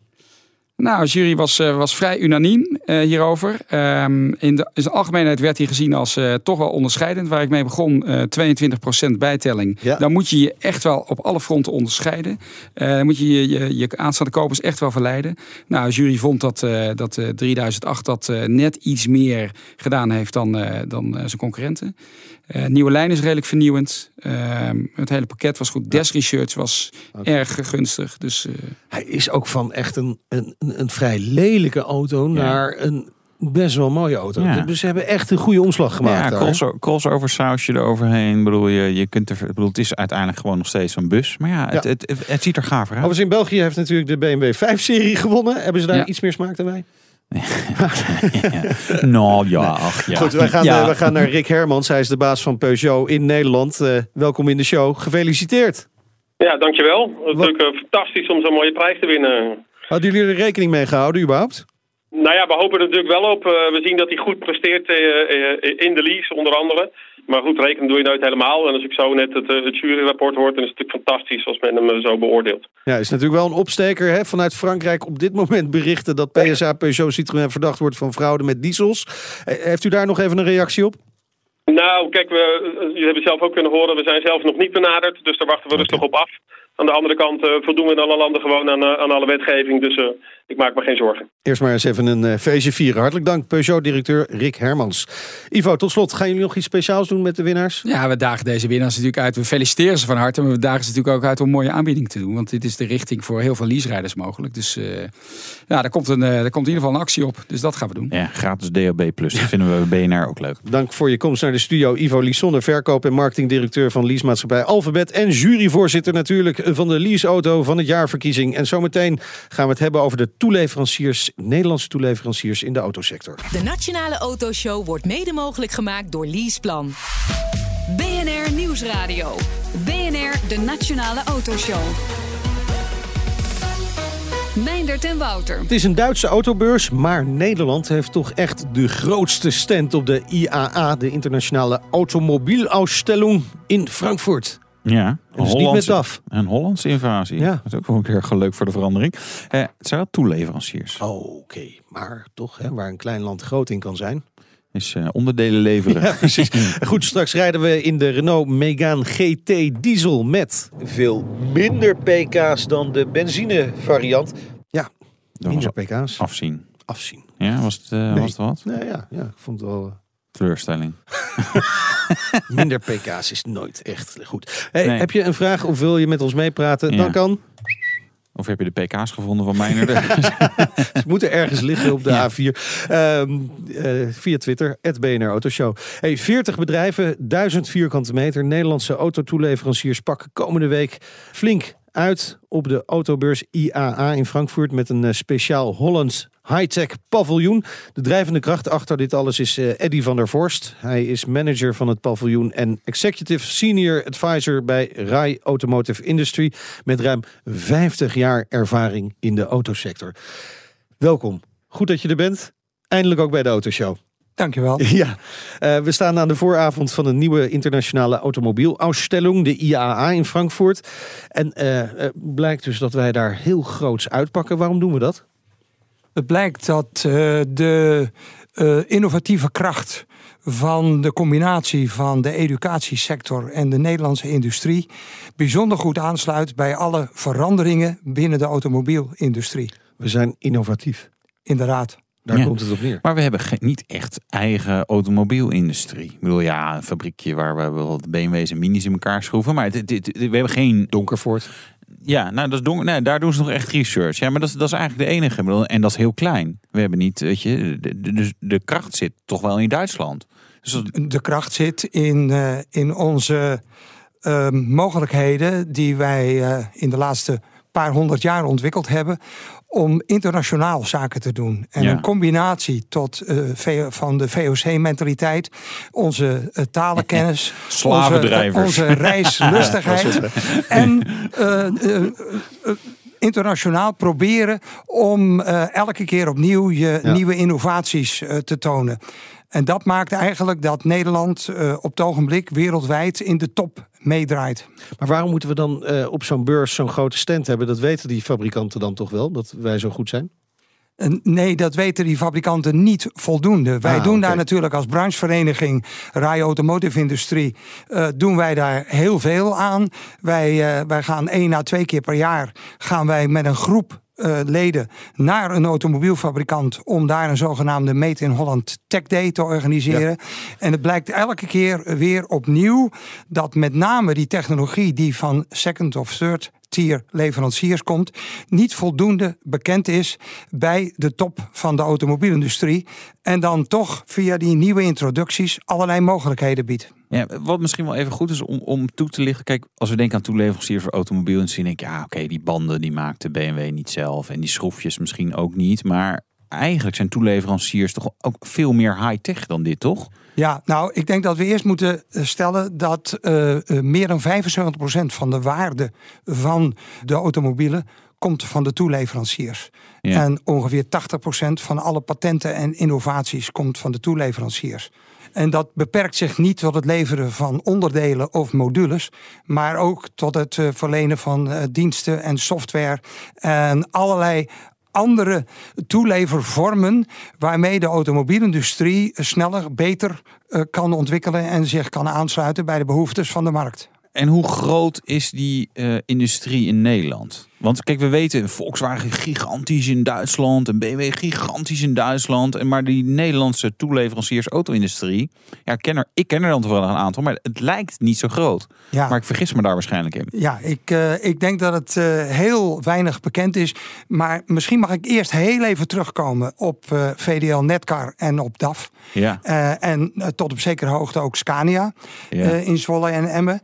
Nou, de jury was, eh, was vrij unaniem eh, hierover. Ehm, in, de, in zijn algemeenheid werd hij gezien als eh, toch wel onderscheidend. Waar ik mee begon, eh 22% bijtelling. Ja. Dan moet je je echt wel op alle fronten onderscheiden. Dan moet je je, je je aanstaande kopers echt wel verleiden. Nou, de jury vond dat, dat eh, 3008 dat net iets meer gedaan heeft dan, dan zijn concurrenten. Eh, nieuwe lijn is redelijk vernieuwend. Ehm, het hele pakket was goed. Desk Research was erg gunstig. Dus eh, Hij is ook van echt een, een, een, vrij lelijke auto naar een best wel mooie auto. Ja. Dus ze hebben echt een goede omslag gemaakt. Ja, crossover, crossover sausje eroverheen. Ik bedoel, je, je kunt er, bedoel, het is uiteindelijk gewoon nog steeds een bus. Maar ja, het, Ja. Het, het, het ziet er gaver uit. Overigens in België heeft natuurlijk de BMW 5-serie gewonnen. Hebben ze daar Ja. iets meer smaak dan wij? nou ja, ach ja. Goed, wij gaan, Ja. eh, wij gaan naar Rick Hermans. Hij is de baas van Peugeot in Nederland. Eh, welkom in de show. Gefeliciteerd. Ja, dankjewel. Het is natuurlijk eh, fantastisch om zo'n mooie prijs te winnen. Hadden jullie er rekening mee gehouden überhaupt? Nou ja, we hopen er natuurlijk wel op. Eh, we zien dat hij goed presteert eh, eh, in de lease, onder andere. Maar goed, rekenen doe je nooit helemaal. En als ik zo net het, eh, het juryrapport hoor, dan is het natuurlijk fantastisch als men hem eh, zo beoordeelt. Ja, is natuurlijk wel een opsteker. Hè? Vanuit Frankrijk op dit moment berichten dat PSA Peugeot Citroën verdacht wordt van fraude met diesels. Eh, Heeft u daar nog even een reactie op? Nou, kijk, we, jullie hebben zelf ook kunnen horen, we zijn zelf nog niet benaderd. Dus daar wachten we rustig op af. Aan de andere kant eh, voldoen we in alle landen gewoon aan, eh, aan alle wetgeving. Dus eh, ik maak me geen zorgen. Eerst maar eens even een eh, feestje vieren. Hartelijk dank, Peugeot-directeur Rick Hermans. Ivo, tot slot, gaan jullie nog iets speciaals doen met de winnaars? Ja, we dagen deze winnaars natuurlijk uit. We feliciteren ze van harte, maar we dagen ze natuurlijk ook uit om een mooie aanbieding te doen. Want dit is de richting voor heel veel leaserijders mogelijk. Dus eh, ja, daar komt, een, eh, daar komt in ieder geval een actie op. Dus dat gaan we doen. Ja, gratis DAB+. Dat vinden we bij BNR ook leuk. Dank voor je komst naar de studio. Ivo Lisonne, verkoop- en marketingdirecteur van leasemaatschappij Alphabet. En juryvoorzitter natuurlijk van de leaseauto van het jaarverkiezing. En zometeen gaan we het hebben over de toeleveranciers, Nederlandse toeleveranciers in de autosector. De Nationale Autoshow wordt mede mogelijk gemaakt door Leaseplan. BNR Nieuwsradio. BNR, de Nationale Autoshow. Meindert en Wouter. Het is een Duitse autobeurs, maar Nederland heeft toch echt de grootste stand op de IAA, de Internationale Automobielausstellung in Frankfurt. Ja, En dus niet met DAF. Een Hollandse invasie. Ja. Dat is ook wel een keer leuk voor de verandering. Eh, het zijn wel toeleveranciers. Oké, maar toch, hè, waar een klein land groot in kan zijn. Is eh, onderdelen leveren. Ja, precies. Goed, straks rijden we in de Renault Megane GT diesel met veel minder pk's dan de benzine variant. Ja, minder pk's. afzien. Afzien. Ja, was het, eh, Nee. was het wat? Nou ja, ja, ik vond het wel... eh, Teleurstelling. Minder pk's is nooit echt goed. Hey, Nee. Heb je een vraag of wil je met ons meepraten? Ja. Dan kan. Of heb je de pk's gevonden van Meijner? Ze moeten ergens liggen op de A4. Ehm, eh, via Twitter, het BNR Autoshow. Hey, 40 bedrijven, 1000 vierkante meter. Nederlandse autotoeleveranciers pakken komende week flink uit op de autobeurs IAA in Frankfurt met een eh, speciaal Hollands high-tech paviljoen. De drijvende kracht achter dit alles is eh, Eddy van der Vorst. Hij is manager van het paviljoen en executive senior advisor bij RAI Automotive Industry met ruim 50 jaar ervaring in de autosector. Welkom. Goed dat je er bent. Eindelijk ook bij de Autoshow. Dankjewel. Ja, eh, we staan aan de vooravond van een nieuwe internationale automobielausstelling, de IAA in Frankfurt. En eh, blijkt dus dat wij daar heel groots uitpakken. Waarom doen we dat? Het blijkt dat eh, de innovatieve kracht van de combinatie van de educatiesector en de Nederlandse industrie bijzonder goed aansluit bij alle veranderingen binnen de automobielindustrie. We zijn innovatief. Inderdaad. Daar Ja. komt het op neer. maar we hebben niet echt eigen automobielindustrie. Ik bedoel, ja, een fabriekje waar we wel de BMW's en minis in elkaar schroeven. Maar we hebben geen... Donkervoort. Ja, nou, dat is donker, nee, daar doen ze nog echt research. Ja, maar dat is, dat is eigenlijk de enige. Bedoel, En dat is heel klein. We hebben niet, weet je, de, de, de- de kracht zit toch wel in Duitsland. Dus dat, De kracht zit in, eh, in onze eh, mogelijkheden die wij eh, in de laatste paar honderd jaar ontwikkeld hebben om internationaal zaken te doen. En Ja. een combinatie tot, eh, van de VOC-mentaliteit, onze eh, talenkennis, onze, onze reislustigheid en eh, internationaal proberen om elke keer opnieuw je Ja. nieuwe innovaties te tonen. En dat maakt eigenlijk dat Nederland eh, op het ogenblik wereldwijd in de top meedraait. Maar waarom moeten we dan eh, op zo'n beurs zo'n grote stand hebben? Dat weten die fabrikanten dan toch wel, dat wij zo goed zijn? Nee, dat weten die fabrikanten niet voldoende. Wij Ah, doen daar natuurlijk als branchevereniging RAI Automotive Industrie... eh, doen wij daar heel veel aan. Wij, wij gaan één à twee keer per jaar gaan wij met een groep leden naar een automobielfabrikant... om daar een zogenaamde Made in Holland Tech Day te organiseren. En het blijkt elke keer weer opnieuw... dat met name die technologie die van second of third tier leveranciers komt, niet voldoende bekend is bij de top van de automobielindustrie. En dan toch via die nieuwe introducties allerlei mogelijkheden biedt. Ja, wat misschien wel even goed is om, om toe te lichten. Kijk, als we denken aan toeleveranciers voor automobielindustrie, denk ik, ja, oké, die banden die maakt de BMW niet zelf en die schroefjes misschien ook niet. Maar eigenlijk zijn toeleveranciers toch ook veel meer high-tech dan dit, toch? Ja, nou, ik denk dat we eerst moeten eh, stellen dat eh, eh, meer dan 75% van de waarde van de automobielen komt van de toeleveranciers. Ja. En ongeveer 80% van alle patenten en innovaties komt van de toeleveranciers. En dat beperkt zich niet tot het leveren van onderdelen of modules, maar ook tot het eh, verlenen van eh, diensten en software en allerlei andere toelevervormen waarmee de automobielindustrie sneller, beter eh, kan ontwikkelen en zich kan aansluiten bij de behoeftes van de markt. en hoe groot is die industrie in Nederland? Want kijk, we weten Volkswagen gigantisch in Duitsland en BMW gigantisch in Duitsland. En maar die Nederlandse toeleveranciers auto-industrie, ja, ik ken er, ik ken er dan toevallig een aantal, maar het lijkt niet zo groot. Ja. Maar ik vergis me daar waarschijnlijk in. Ja, ik, eh, ik denk dat het eh, heel weinig bekend is. Maar misschien mag ik eerst heel even terugkomen op eh, VDL Netcar en op DAF. Ja, en tot op zekere hoogte ook Scania Ja. in Zwolle en Emmen.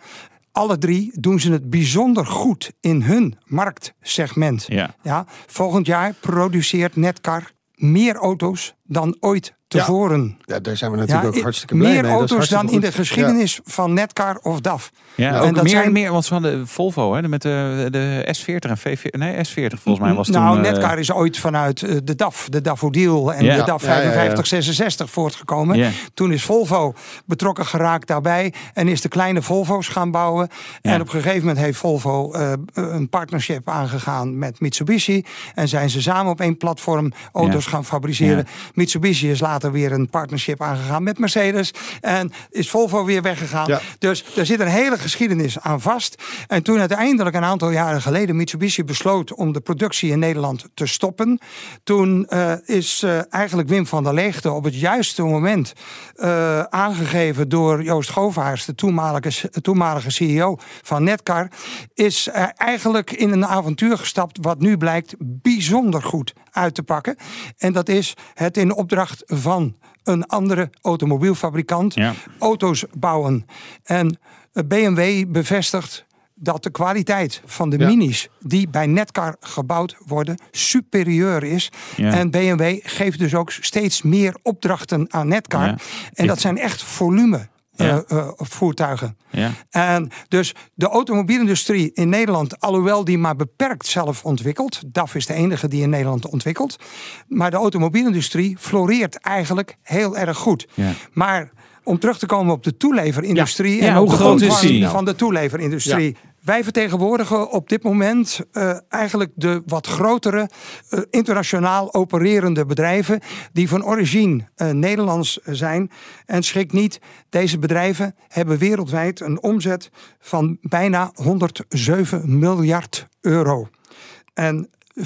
Alle drie doen ze het bijzonder goed in hun marktsegment. ja. Ja, volgend jaar produceert Netcar meer auto's dan ooit tevoren. Ja, daar zijn we natuurlijk Ja, ook hartstikke blij meer mee. Is auto's dan in de geschiedenis van Netcar of DAF. Ja, En dat meer, zijn- meer, want ze hadden Volvo hè, met de, de S40 en V40. Nee, S40 volgens mij was nou, toen... eh, Netcar is ooit vanuit eh, de DAF, de Daffodil en Ja. de DAF Ja, ja, ja. 5566 voortgekomen. Ja. Toen is Volvo betrokken geraakt daarbij en is de kleine Volvo's gaan bouwen. Ja. En op een gegeven moment heeft Volvo eh, een partnership aangegaan met Mitsubishi. En zijn ze samen op één platform auto's Ja. gaan fabriceren. Ja. Mitsubishi is later weer een partnership aangegaan met Mercedes. En is Volvo weer weggegaan. Ja. Dus er zit een hele geschiedenis aan vast. En toen uiteindelijk een aantal jaren geleden Mitsubishi besloot om de productie in Nederland te stoppen. Toen eh, is eh, eigenlijk Wim van der Leegte op het juiste moment eh, aangegeven door Joost Govaars, de toenmalige, toenmalige CEO van Netcar. Is eigenlijk in een avontuur gestapt wat nu blijkt bijzonder goed uit te pakken. En dat is het in opdracht van een andere automobielfabrikant Ja. auto's bouwen. En BMW bevestigt dat de kwaliteit van de Ja. minis die bij Netcar gebouwd worden superieur is. Ja. En BMW geeft dus ook steeds meer opdrachten aan Netcar. Ja. En dat zijn echt volume eh, eh, voertuigen. ja. En dus de automobielindustrie in Nederland, alhoewel die maar beperkt zelf ontwikkelt, DAF is de enige die in Nederland ontwikkelt, maar de automobielindustrie floreert eigenlijk heel erg goed. Ja. Maar om terug te komen op de toeleverindustrie Ja. en hoe de groot is die? van de toeleverindustrie. Wij vertegenwoordigen op dit moment eh, eigenlijk de wat grotere eh, internationaal opererende bedrijven die van origine eh, Nederlands zijn. En schrik niet, deze bedrijven hebben wereldwijd een omzet van bijna 107 miljard euro. En 560.000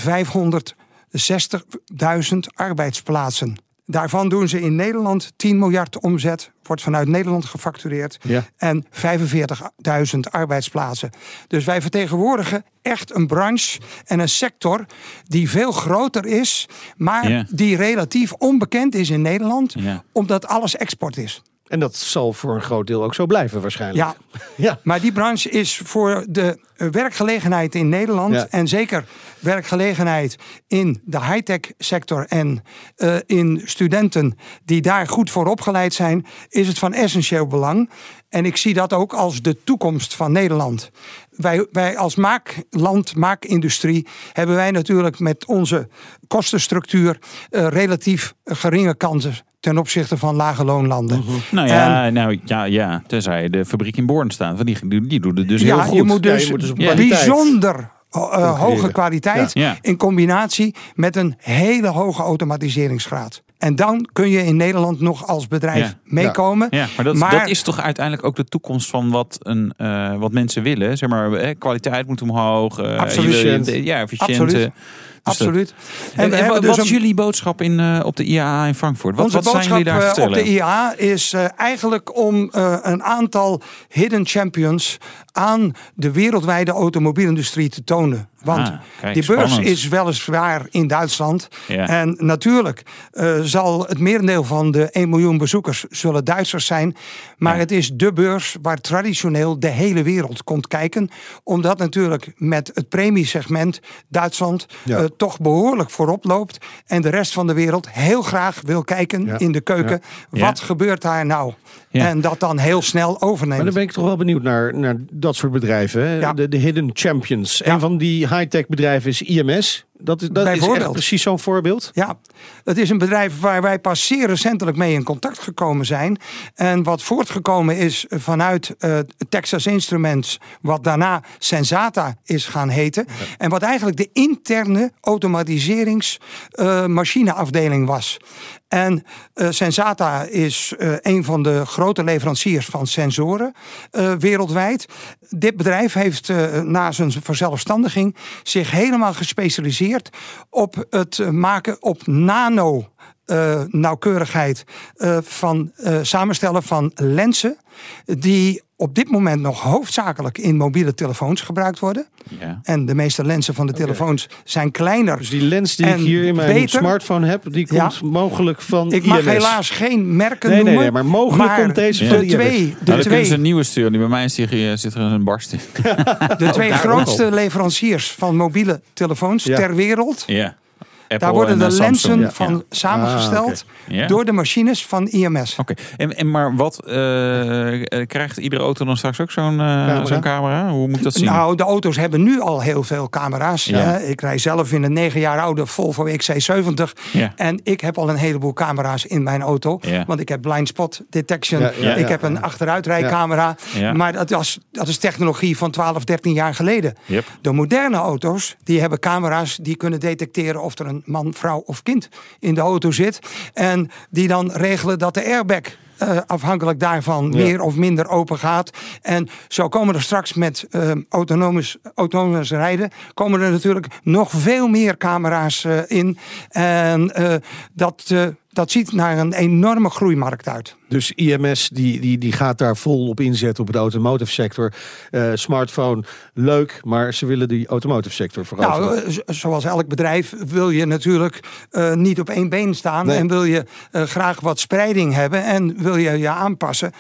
arbeidsplaatsen. Daarvan doen ze in Nederland 10 miljard omzet, wordt vanuit Nederland gefactureerd. Ja. En 45.000 arbeidsplaatsen. Dus wij vertegenwoordigen echt een branche en een sector die veel groter is, maar Ja. die relatief onbekend is in Nederland, Ja. omdat alles export is. En dat zal voor een groot deel ook zo blijven waarschijnlijk. Ja, Ja. maar die branche is voor de werkgelegenheid in Nederland Ja. en zeker werkgelegenheid in de high-tech sector en eh, in studenten die daar goed voor opgeleid zijn, is het van essentieel belang. En ik zie dat ook als de toekomst van Nederland. Wij, wij als maakland, maakindustrie, hebben wij natuurlijk met onze kostenstructuur eh, relatief geringe kansen ten opzichte van lage loonlanden. Nou ja, nou, ja, ja, tenzij de fabriek in Born staat. Want die, die, die doet het dus heel ja, goed. je moet Ja, dus je moet dus Ja. bijzonder eh, hoge kwaliteit Ja. Ja. in combinatie met een hele hoge automatiseringsgraad. En dan kun je in Nederland nog als bedrijf Ja. meekomen. Ja, maar dat, Maar- dat is toch uiteindelijk ook de toekomst van wat, een, eh, wat mensen willen. Zeg maar, eh, kwaliteit moet omhoog. eh, Absoluut. Ja, efficiënt. Absoluut. Dus Absoluut. En, dus wat is jullie boodschap in, eh, op de IAA in Frankfurt? Wat, zijn jullie daar te eh, op vertellen? de IAA is eh, eigenlijk om een aantal hidden champions aan de wereldwijde automobielindustrie te tonen. Want Ah, kijk, die beurs spannend. is weliswaar in Duitsland. Ja. En natuurlijk eh, zal het merendeel van de 1 miljoen bezoekers zullen Duitsers zijn. Maar Ja. het is de beurs waar traditioneel de hele wereld komt kijken. Omdat natuurlijk met het premiesegment Duitsland Ja. eh, toch behoorlijk voorop loopt. En de rest van de wereld heel graag wil kijken Ja. in de keuken. Ja. Wat gebeurt daar nou? Ja. En dat dan heel snel Maar overneemt. dan ben ik toch wel benieuwd naar, naar dat soort bedrijven. Hè? De, de hidden champions. Ja. Een van die high-tech bedrijven is IMS. Dat is, dat is echt precies zo'n voorbeeld. Ja, het is een bedrijf waar wij pas zeer recentelijk mee in contact gekomen zijn. En wat voortgekomen is vanuit eh, Texas Instruments, wat daarna Sensata is gaan heten. En wat eigenlijk de interne automatiseringsmachineafdeling was. En eh, Sensata is eh, een van de grote leveranciers van sensoren eh, wereldwijd. Dit bedrijf heeft na zijn verzelfstandiging zich helemaal gespecialiseerd op het maken op nano. nauwkeurigheid van samenstellen van lenzen die op dit moment nog hoofdzakelijk in mobiele telefoons gebruikt worden. Ja. En de meeste lenzen van de telefoons zijn kleiner. Dus die lens die ik hier in mijn beter- smartphone heb, die Ja. komt mogelijk van Ik mag helaas geen merken Nee, nee, noemen. nee, maar mogelijk komt deze de van IMS. twee, de Nou, twee, ze een nieuwe sturen. Die bij mij zit, hier- zit er een barst in. de twee grootste leveranciers van mobiele telefoons Ja. ter wereld. Ja. Apple Daar worden en, de eh, lenzen Samsung. Ja. van samengesteld. Ja. door de machines van IMS. Oké, en, en maar wat eh, eh, krijgt iedere auto dan straks ook zo'n eh, Camera? zo'n camera? Hoe moet dat zien? Nou, de auto's hebben nu al heel veel camera's. Ja. Ik rij zelf in een negen jaar oude Volvo XC70. Ja. En ik heb al een heleboel camera's in mijn auto. Ja. Want ik heb blind spot detection. Ja, ja, ik ja. heb een achteruitrijcamera. Ja. Maar dat, was, dat is technologie van 12, 13 jaar geleden. Yep. De moderne auto's die hebben camera's die kunnen detecteren of er een man, vrouw of kind in de auto zit. En die dan regelen dat de airbag eh, afhankelijk daarvan Ja. meer of minder open gaat. En zo komen er straks met autonomus rijden, komen er natuurlijk nog veel meer camera's eh, in. En dat, dat ziet naar een enorme groeimarkt uit. Dus IMS die, die, die gaat daar vol op inzetten op de automotive sector. Eh, smartphone, leuk, maar ze willen die automotive sector veroveren. Nou, eh, zo- zoals elk bedrijf wil je natuurlijk eh, niet op één been staan. Nee. En wil je graag wat spreiding hebben. En wil je je aanpassen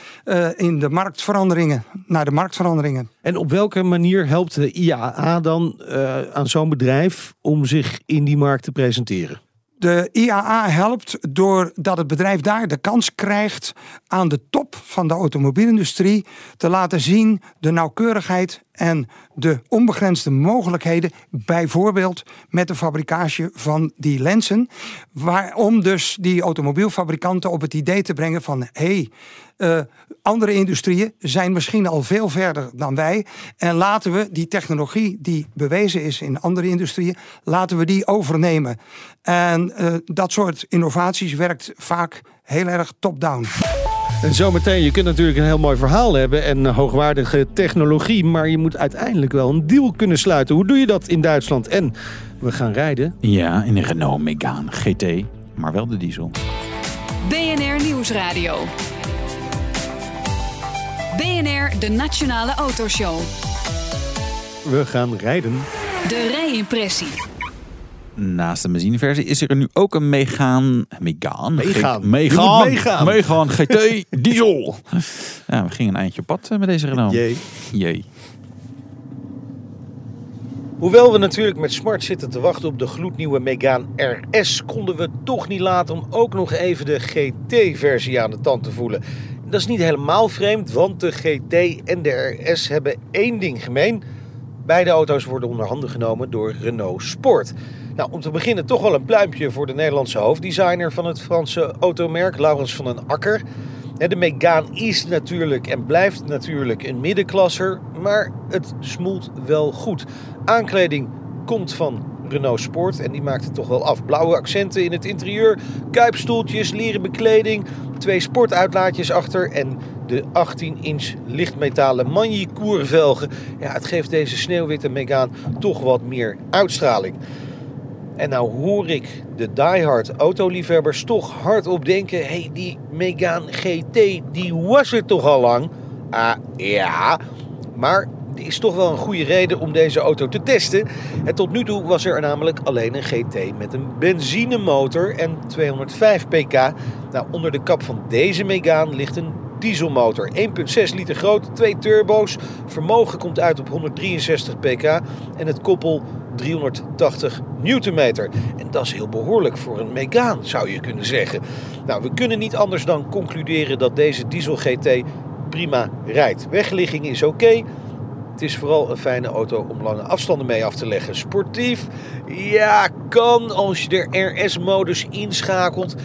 in de marktveranderingen, naar de marktveranderingen. En op welke manier helpt de IAA dan aan zo'n bedrijf om zich in die markt te presenteren? De IAA helpt doordat het bedrijf daar de kans krijgt aan de top van de automobielindustrie te laten zien de nauwkeurigheid en de onbegrensde mogelijkheden, bijvoorbeeld met de fabricage van die lenzen. Waarom dus die automobielfabrikanten op het idee te brengen van hé, hey, eh, andere industrieën zijn misschien al veel verder dan wij. En laten we die technologie die bewezen is in andere industrieën, laten we die overnemen. En eh, dat soort innovaties werkt vaak heel erg top-down. En zometeen, je kunt natuurlijk een heel mooi verhaal hebben en eh, hoogwaardige technologie, maar je moet uiteindelijk wel een deal kunnen sluiten. Hoe doe je dat in Duitsland? En we gaan rijden. Ja, in een Renault Megane GT, maar wel de diesel. BNR Nieuwsradio. BNR, de Nationale Autoshow. We gaan rijden. De rijimpressie. Naast de benzineversie is er nu ook een Megane. Je moet meegaan. Megane GT diesel. Ja, we gingen een eindje op pad eh, met deze Renault. Jee. Jee. Hoewel we natuurlijk met Smart zitten te wachten op de gloednieuwe Megane RS, konden we toch niet laten om ook nog even de GT-versie aan de tand te voelen. Dat is niet helemaal vreemd, want de GT en de RS hebben één ding gemeen. Beide auto's worden onder handen genomen door Renault Sport. Nou, om te beginnen toch wel een pluimpje voor de Nederlandse hoofddesigner van het Franse automerk, Laurens van den Akker. De Megane is natuurlijk en blijft natuurlijk een middenklasser, maar het smoelt wel goed. Aankleding komt van Renault Sport en die maakt het toch wel af. Blauwe accenten in het interieur, kuipstoeltjes, leren bekleding, twee sportuitlaatjes achter en de 18-inch lichtmetalen Magny-Cour velgen. Ja, het geeft deze sneeuwwitte Megane toch wat meer uitstraling. En nou hoor ik de diehard autoliefhebbers toch hardop denken... hey, die Megane GT, die was er toch al lang? Ah, ja, maar er is toch wel een goede reden om deze auto te testen. En tot nu toe was er namelijk alleen een GT met een benzinemotor en 205 pk. Nou, onder de kap van deze Megane ligt een dieselmotor. 1,6 liter groot, twee turbo's. Vermogen komt uit op 163 pk en het koppel 380 newtonmeter. En dat is heel behoorlijk voor een Megane, zou je kunnen zeggen. Nou, we kunnen niet anders dan concluderen dat deze diesel GT prima rijdt. Wegligging is oké. Het is vooral een fijne auto om lange afstanden mee af te leggen. Sportief? Ja, kan als je de RS-modus inschakelt.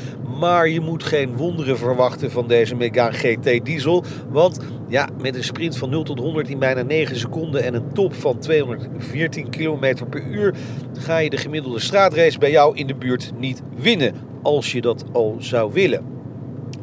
Maar je moet geen wonderen verwachten van deze Megane GT diesel. Want ja, met een sprint van 0 tot 100 in bijna 9 seconden en een top van 214 km per uur ga je de gemiddelde straatrace bij jou in de buurt niet winnen. Als je dat al zou willen.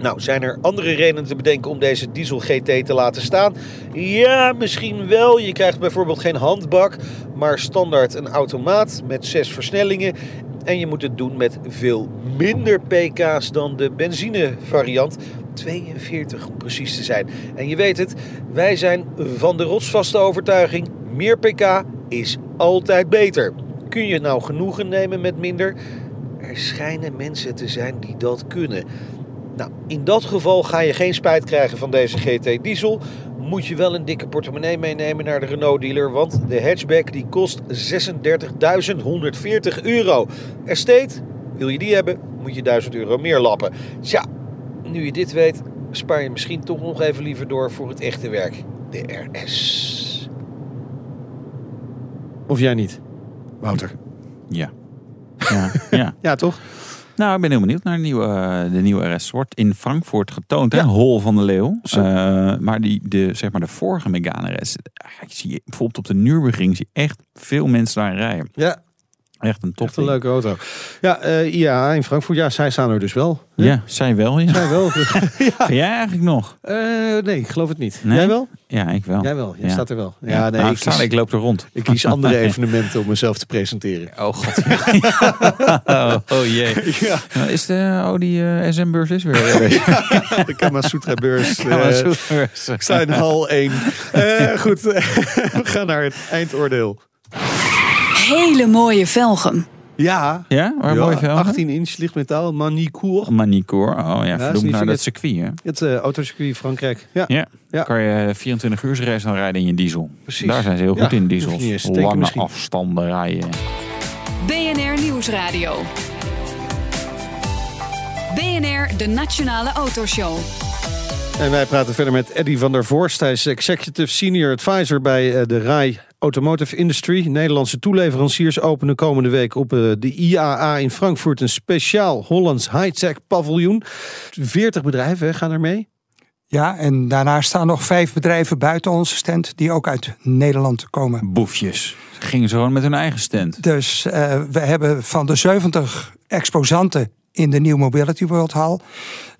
Nou, zijn er andere redenen te bedenken om deze diesel GT te laten staan? Ja, misschien wel. Je krijgt bijvoorbeeld geen handbak, maar standaard een automaat met zes versnellingen. En je moet het doen met veel minder pk's dan de benzine variant. 42 om precies te zijn. En je weet het, wij zijn van de rotsvaste overtuiging: meer pk is altijd beter. Kun je nou genoegen nemen met minder? Er schijnen mensen te zijn die dat kunnen. Nou, in dat geval ga je geen spijt krijgen van deze GT Diesel. Moet je wel een dikke portemonnee meenemen naar de Renault dealer, want de hatchback die kost 36.140 euro. Estate, wil je die hebben, moet je 1000 euro meer lappen. Tja, nu je dit weet, spaar je misschien toch nog even liever door voor het echte werk. De RS. Of jij niet, Wouter? Ja. Ja, ja. Ja, toch? Nou, ik ben heel benieuwd naar de nieuwe, eh, de nieuwe RS. Wordt in Frankfurt getoond, hè? Hol van de Leeuw. Eh, maar, die, de, zeg maar de vorige Megane RS, eh, zie je bijvoorbeeld op de Nürburgring zie je echt veel mensen daar rijden. Ja, Echt een top. echt een leuke auto. Ja, eh IAA in Frankfurt, ja, zij staan er dus wel. Ja, zij wel. Ja. Zij wel. Ga jij eigenlijk nog? Eh, nee, ik geloof het niet. Nee? Jij wel? Ja, ik wel. Jij wel. Jij Ja. staat er wel. Ja, Ja, nee, nou, ik, ik, sta, kies, ik loop er rond. ik kies andere evenementen om mezelf te presenteren. Oh god. oh, oh jee. Ja, Nou, Is de, oh, die eh, SM-beurs is weer. de Kamasutra beurs. Ja, maar eh, zo- ik sta in hal 1. Eh, goed, we gaan naar het eindoordeel. Hele mooie velgen. Ja, Ja, waar ja, mooi velgen? 18 inch lichtmetaal, Manicourt. Manicourt. Oh ja, vernoemd niet naar dat circuit. Hè? Het eh autocircuit Frankrijk. Ja, Ja. Ja. Kan je 24 uur race dan rijden in je diesel. Precies. Daar zijn ze heel Ja, goed in, diesels. Lange misschien. afstanden rijden. BNR Nieuwsradio. BNR, de Nationale Autoshow. En wij praten verder met Eddy van der Voorst. Hij is Executive Senior Advisor bij eh, de RAI Automotive Industry. Nederlandse toeleveranciers openen komende week op eh, de IAA in Frankfurt een speciaal Hollands high-tech paviljoen. 40 bedrijven gaan er mee. Ja, en daarnaast staan nog vijf bedrijven buiten onze stand die ook uit Nederland komen. Boefjes. Ze gingen zo gewoon met hun eigen stand. Dus eh, we hebben van de 70 exposanten in de New Mobility World Hall,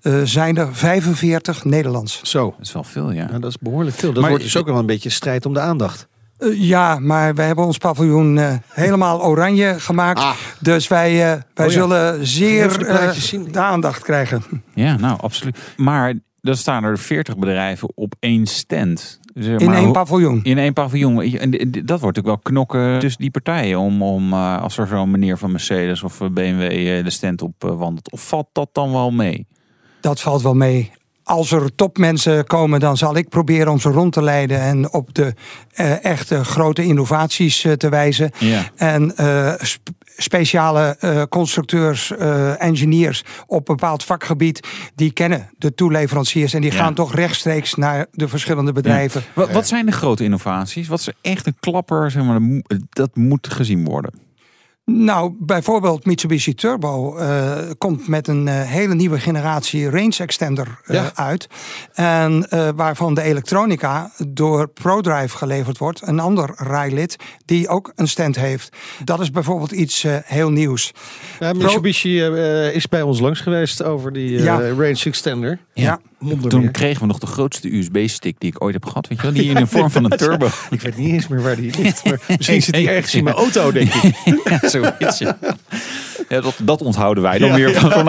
eh, zijn er 45 Nederlands. Zo. Dat is wel veel, ja. Ja, dat is behoorlijk veel. Dat Maar- wordt dus ook wel een beetje strijd om de aandacht. Eh, ja, maar wij hebben ons paviljoen eh, helemaal oranje gemaakt. Ah. Dus wij, eh, wij Oh ja. zullen zeer de eh, plaatjes zien. de aandacht krijgen. Ja, nou, absoluut. Maar dan staan er 40 bedrijven op één stand. Zeg In één paviljoen. In één paviljoen. En dat wordt ook wel knokken tussen die partijen. Om, om eh, als er zo'n meneer van Mercedes of BMW eh, de stand op eh, wandelt. Of valt dat dan wel mee? Dat valt wel mee. Als er topmensen komen, dan zal ik proberen om ze rond te leiden en op de eh, echte grote innovaties eh, te wijzen. Ja. En eh, sp- speciale eh, constructeurs, eh, engineers op een bepaald vakgebied, die kennen de toeleveranciers en die Ja. gaan toch rechtstreeks naar de verschillende bedrijven. Wat, wat zijn de grote innovaties? Wat is echt een klapper? Zeg maar, dat moet gezien worden. Nou, bijvoorbeeld Mitsubishi Turbo eh, komt met een eh, hele nieuwe generatie range extender eh, Ja. uit. En eh, waarvan de elektronica door ProDrive geleverd wordt. Een ander rijlid die ook een stand heeft. Dat is bijvoorbeeld iets eh, heel nieuws. Ja, Mitsubishi eh, is bij ons langs geweest over die eh, Ja. range extender. Ja. Wonder Toen meer. kregen we nog de grootste USB-stick die ik ooit heb gehad. Weet je wel? Die in de vorm van een turbo. Ik weet niet eens meer waar die ligt. Maar misschien zit die ergens in mijn auto, denk ik. ja, zoiets. Ja. Ja, dat, dat onthouden wij dan Ja, weer van.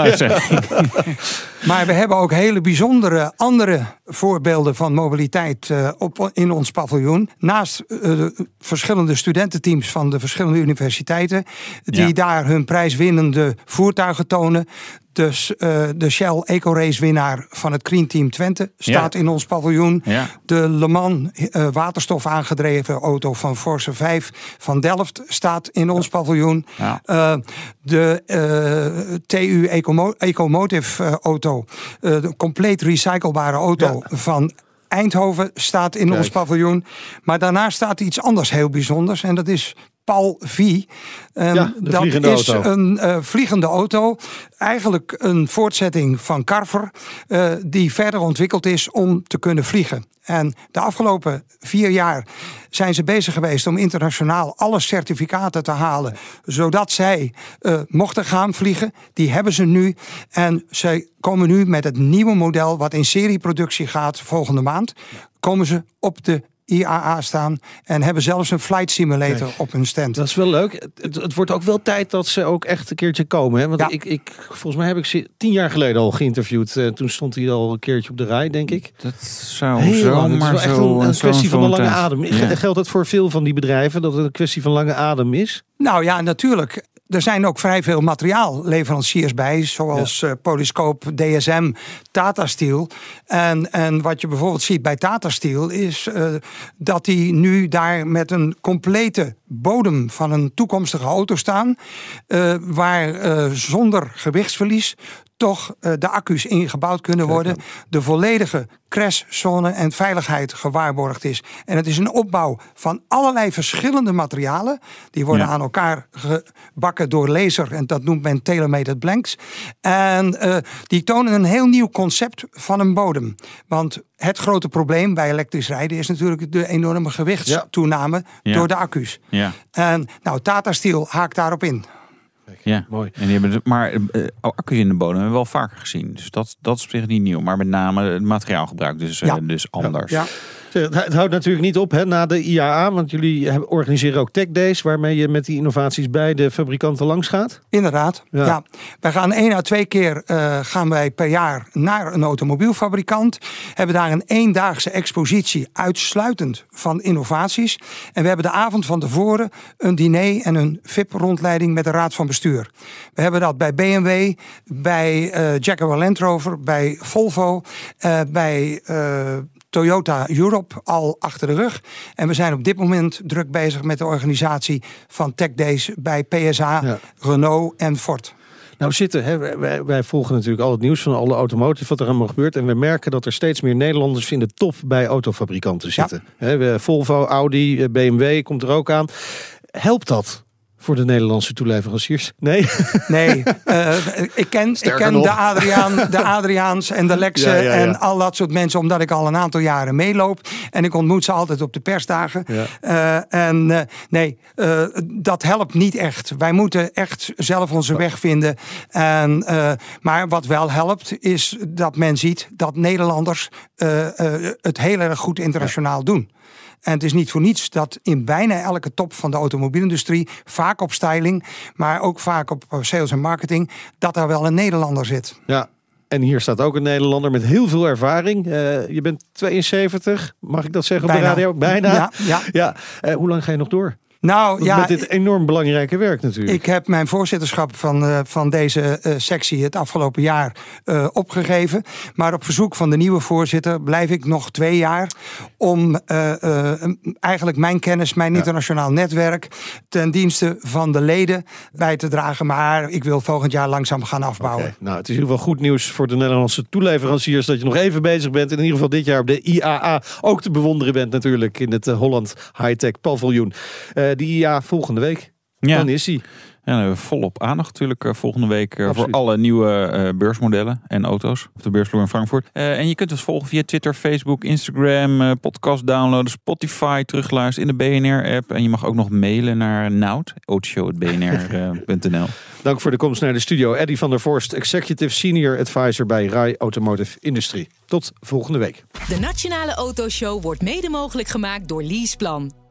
Maar we hebben ook hele bijzondere andere voorbeelden van mobiliteit eh, op, in ons paviljoen. Naast de verschillende studententeams van de verschillende universiteiten, die daar hun prijswinnende voertuigen tonen. Dus de Shell Eco Race winnaar van het Green Team Twente staat in ons paviljoen. Ja. De Le Mans eh, waterstof aangedreven auto van Force 5 van Delft staat in ons paviljoen. Ja. Eh, de TU Ecomo- Ecomotive eh, auto, de compleet recyclebare auto van Eindhoven staat in Kijk. ons paviljoen. Maar daarna staat iets anders heel bijzonders. En dat is Paul V. Ehm, Ja, dat is auto. een eh, vliegende auto. Eigenlijk een voortzetting van Carver. eh, die verder ontwikkeld is om te kunnen vliegen. En de afgelopen vier jaar zijn ze bezig geweest om internationaal alle certificaten te halen. Zodat zij eh, mochten gaan vliegen. Die hebben ze nu. En zij komen nu met het nieuwe model wat in serieproductie gaat volgende maand. Komen ze op de IAA staan en hebben zelfs een flight simulator op hun stand. Dat is wel leuk. Het, het wordt ook wel tijd dat ze ook echt een keertje komen. Hè? Want Ja. ik, ik, volgens mij heb ik ze tien jaar geleden al geïnterviewd. Eh, toen stond hij al een keertje op de rij, denk ik. Dat zou Heel lang. Het is echt zo, een, kwestie van een lange tijd. adem. Ja. Geldt dat voor veel van die bedrijven? Dat het een kwestie van lange adem is? Nou ja, natuurlijk. Er zijn ook vrij veel materiaalleveranciers bij, zoals eh, Polyscope, DSM, Tata Steel. En, en wat je bijvoorbeeld ziet bij Tata Steel is eh, dat die nu daar met een complete bodem van een toekomstige auto staan, eh, waar eh, zonder gewichtsverlies toch eh, de accu's ingebouwd kunnen worden. De volledige crashzone en veiligheid gewaarborgd is. En het is een opbouw van allerlei verschillende materialen. Die worden Ja. aan elkaar gebakken door laser. En dat noemt men telemetered blanks. En eh, die tonen een heel nieuw concept van een bodem. Want het grote probleem bij elektrisch rijden is natuurlijk de enorme gewichtstoename Ja. door de accu's. Ja, En nou, Tata Steel haakt daarop in. Ja. Mooi. En die hebben, de- maar eh, accu's in de bodem hebben we wel vaker gezien. Dus dat, dat is op zich niet nieuw. Maar met name het materiaalgebruik dus, eh, Ja. dus anders. Ja. Zeg, Het houdt natuurlijk niet op hè, na de IAA. Want jullie organiseren ook Tech Days. Waarmee je met die innovaties bij de fabrikanten langs gaat. Inderdaad. Ja. Ja. Wij gaan één à twee keer eh, gaan wij per jaar naar een automobielfabrikant. Hebben daar een eendaagse expositie uitsluitend van innovaties. En we hebben de avond van tevoren een diner en een VIP-rondleiding met de raad van bestuur. We hebben dat bij BMW, bij eh Jaguar Land Rover, bij Volvo, eh, bij eh, Toyota Europe al achter de rug. En we zijn op dit moment druk bezig met de organisatie van Tech Days bij PSA, Ja. Renault en Ford. Nou zitten, hè, wij- volgen natuurlijk al het nieuws van alle automotive wat er allemaal gebeurt. En we merken dat er steeds meer Nederlanders in de top bij autofabrikanten zitten. Volvo, Audi, eh, BMW komt er ook aan. Helpt dat voor de Nederlandse toeleveranciers? Nee? Nee, eh, ik ken, ik ken nog. de, Adriaan, de Adriaans en de Lexe Ja, ja, ja. en al dat soort mensen, omdat ik al een aantal jaren meeloop. En ik ontmoet ze altijd op de persdagen. Ja. Eh, en eh, nee, eh, dat helpt niet echt. Wij moeten echt zelf onze weg vinden. En, eh, maar wat wel helpt, is dat men ziet dat Nederlanders eh, eh, het heel erg goed internationaal doen. En het is niet voor niets dat in bijna elke top van de automobielindustrie, vaak op styling, maar ook vaak op sales en marketing, dat daar wel een Nederlander zit. Ja. En hier staat ook een Nederlander met heel veel ervaring. Eh, je bent 72, mag ik dat zeggen op Bijna. de radio? Bijna. Ja, ja. ja. Eh, hoe lang ga je nog door? Nou ja, met dit enorm belangrijke werk natuurlijk. Ik heb mijn voorzitterschap van, eh, van deze eh, sectie het afgelopen jaar eh, opgegeven. Maar op verzoek van de nieuwe voorzitter blijf ik nog twee jaar om eigenlijk mijn kennis, mijn internationaal netwerk ten dienste van de leden bij te dragen. Maar ik wil volgend jaar langzaam gaan afbouwen. Nou, het is in ieder geval goed nieuws voor de Nederlandse toeleveranciers dat je nog even bezig bent. En in ieder geval dit jaar op de IAA ook te bewonderen bent natuurlijk in het Holland High-Tech paviljoen. Eh die IAA volgende week. Ja. Dan is die. Ja, volop aandacht natuurlijk eh, volgende week eh, voor alle nieuwe eh, beursmodellen en auto's op de beursvloer in Frankfurt. Eh, en je kunt ons volgen via Twitter, Facebook, Instagram, eh, podcast downloaden, Spotify, terugluisteren in de BNR-app. En je mag ook nog mailen naar Nout. Dank voor de komst naar de studio. Eddie van der Vorst, Executive Senior Advisor bij RAI Automotive Industry. Tot volgende week. De Nationale Autoshow wordt mede mogelijk gemaakt door Leaseplan.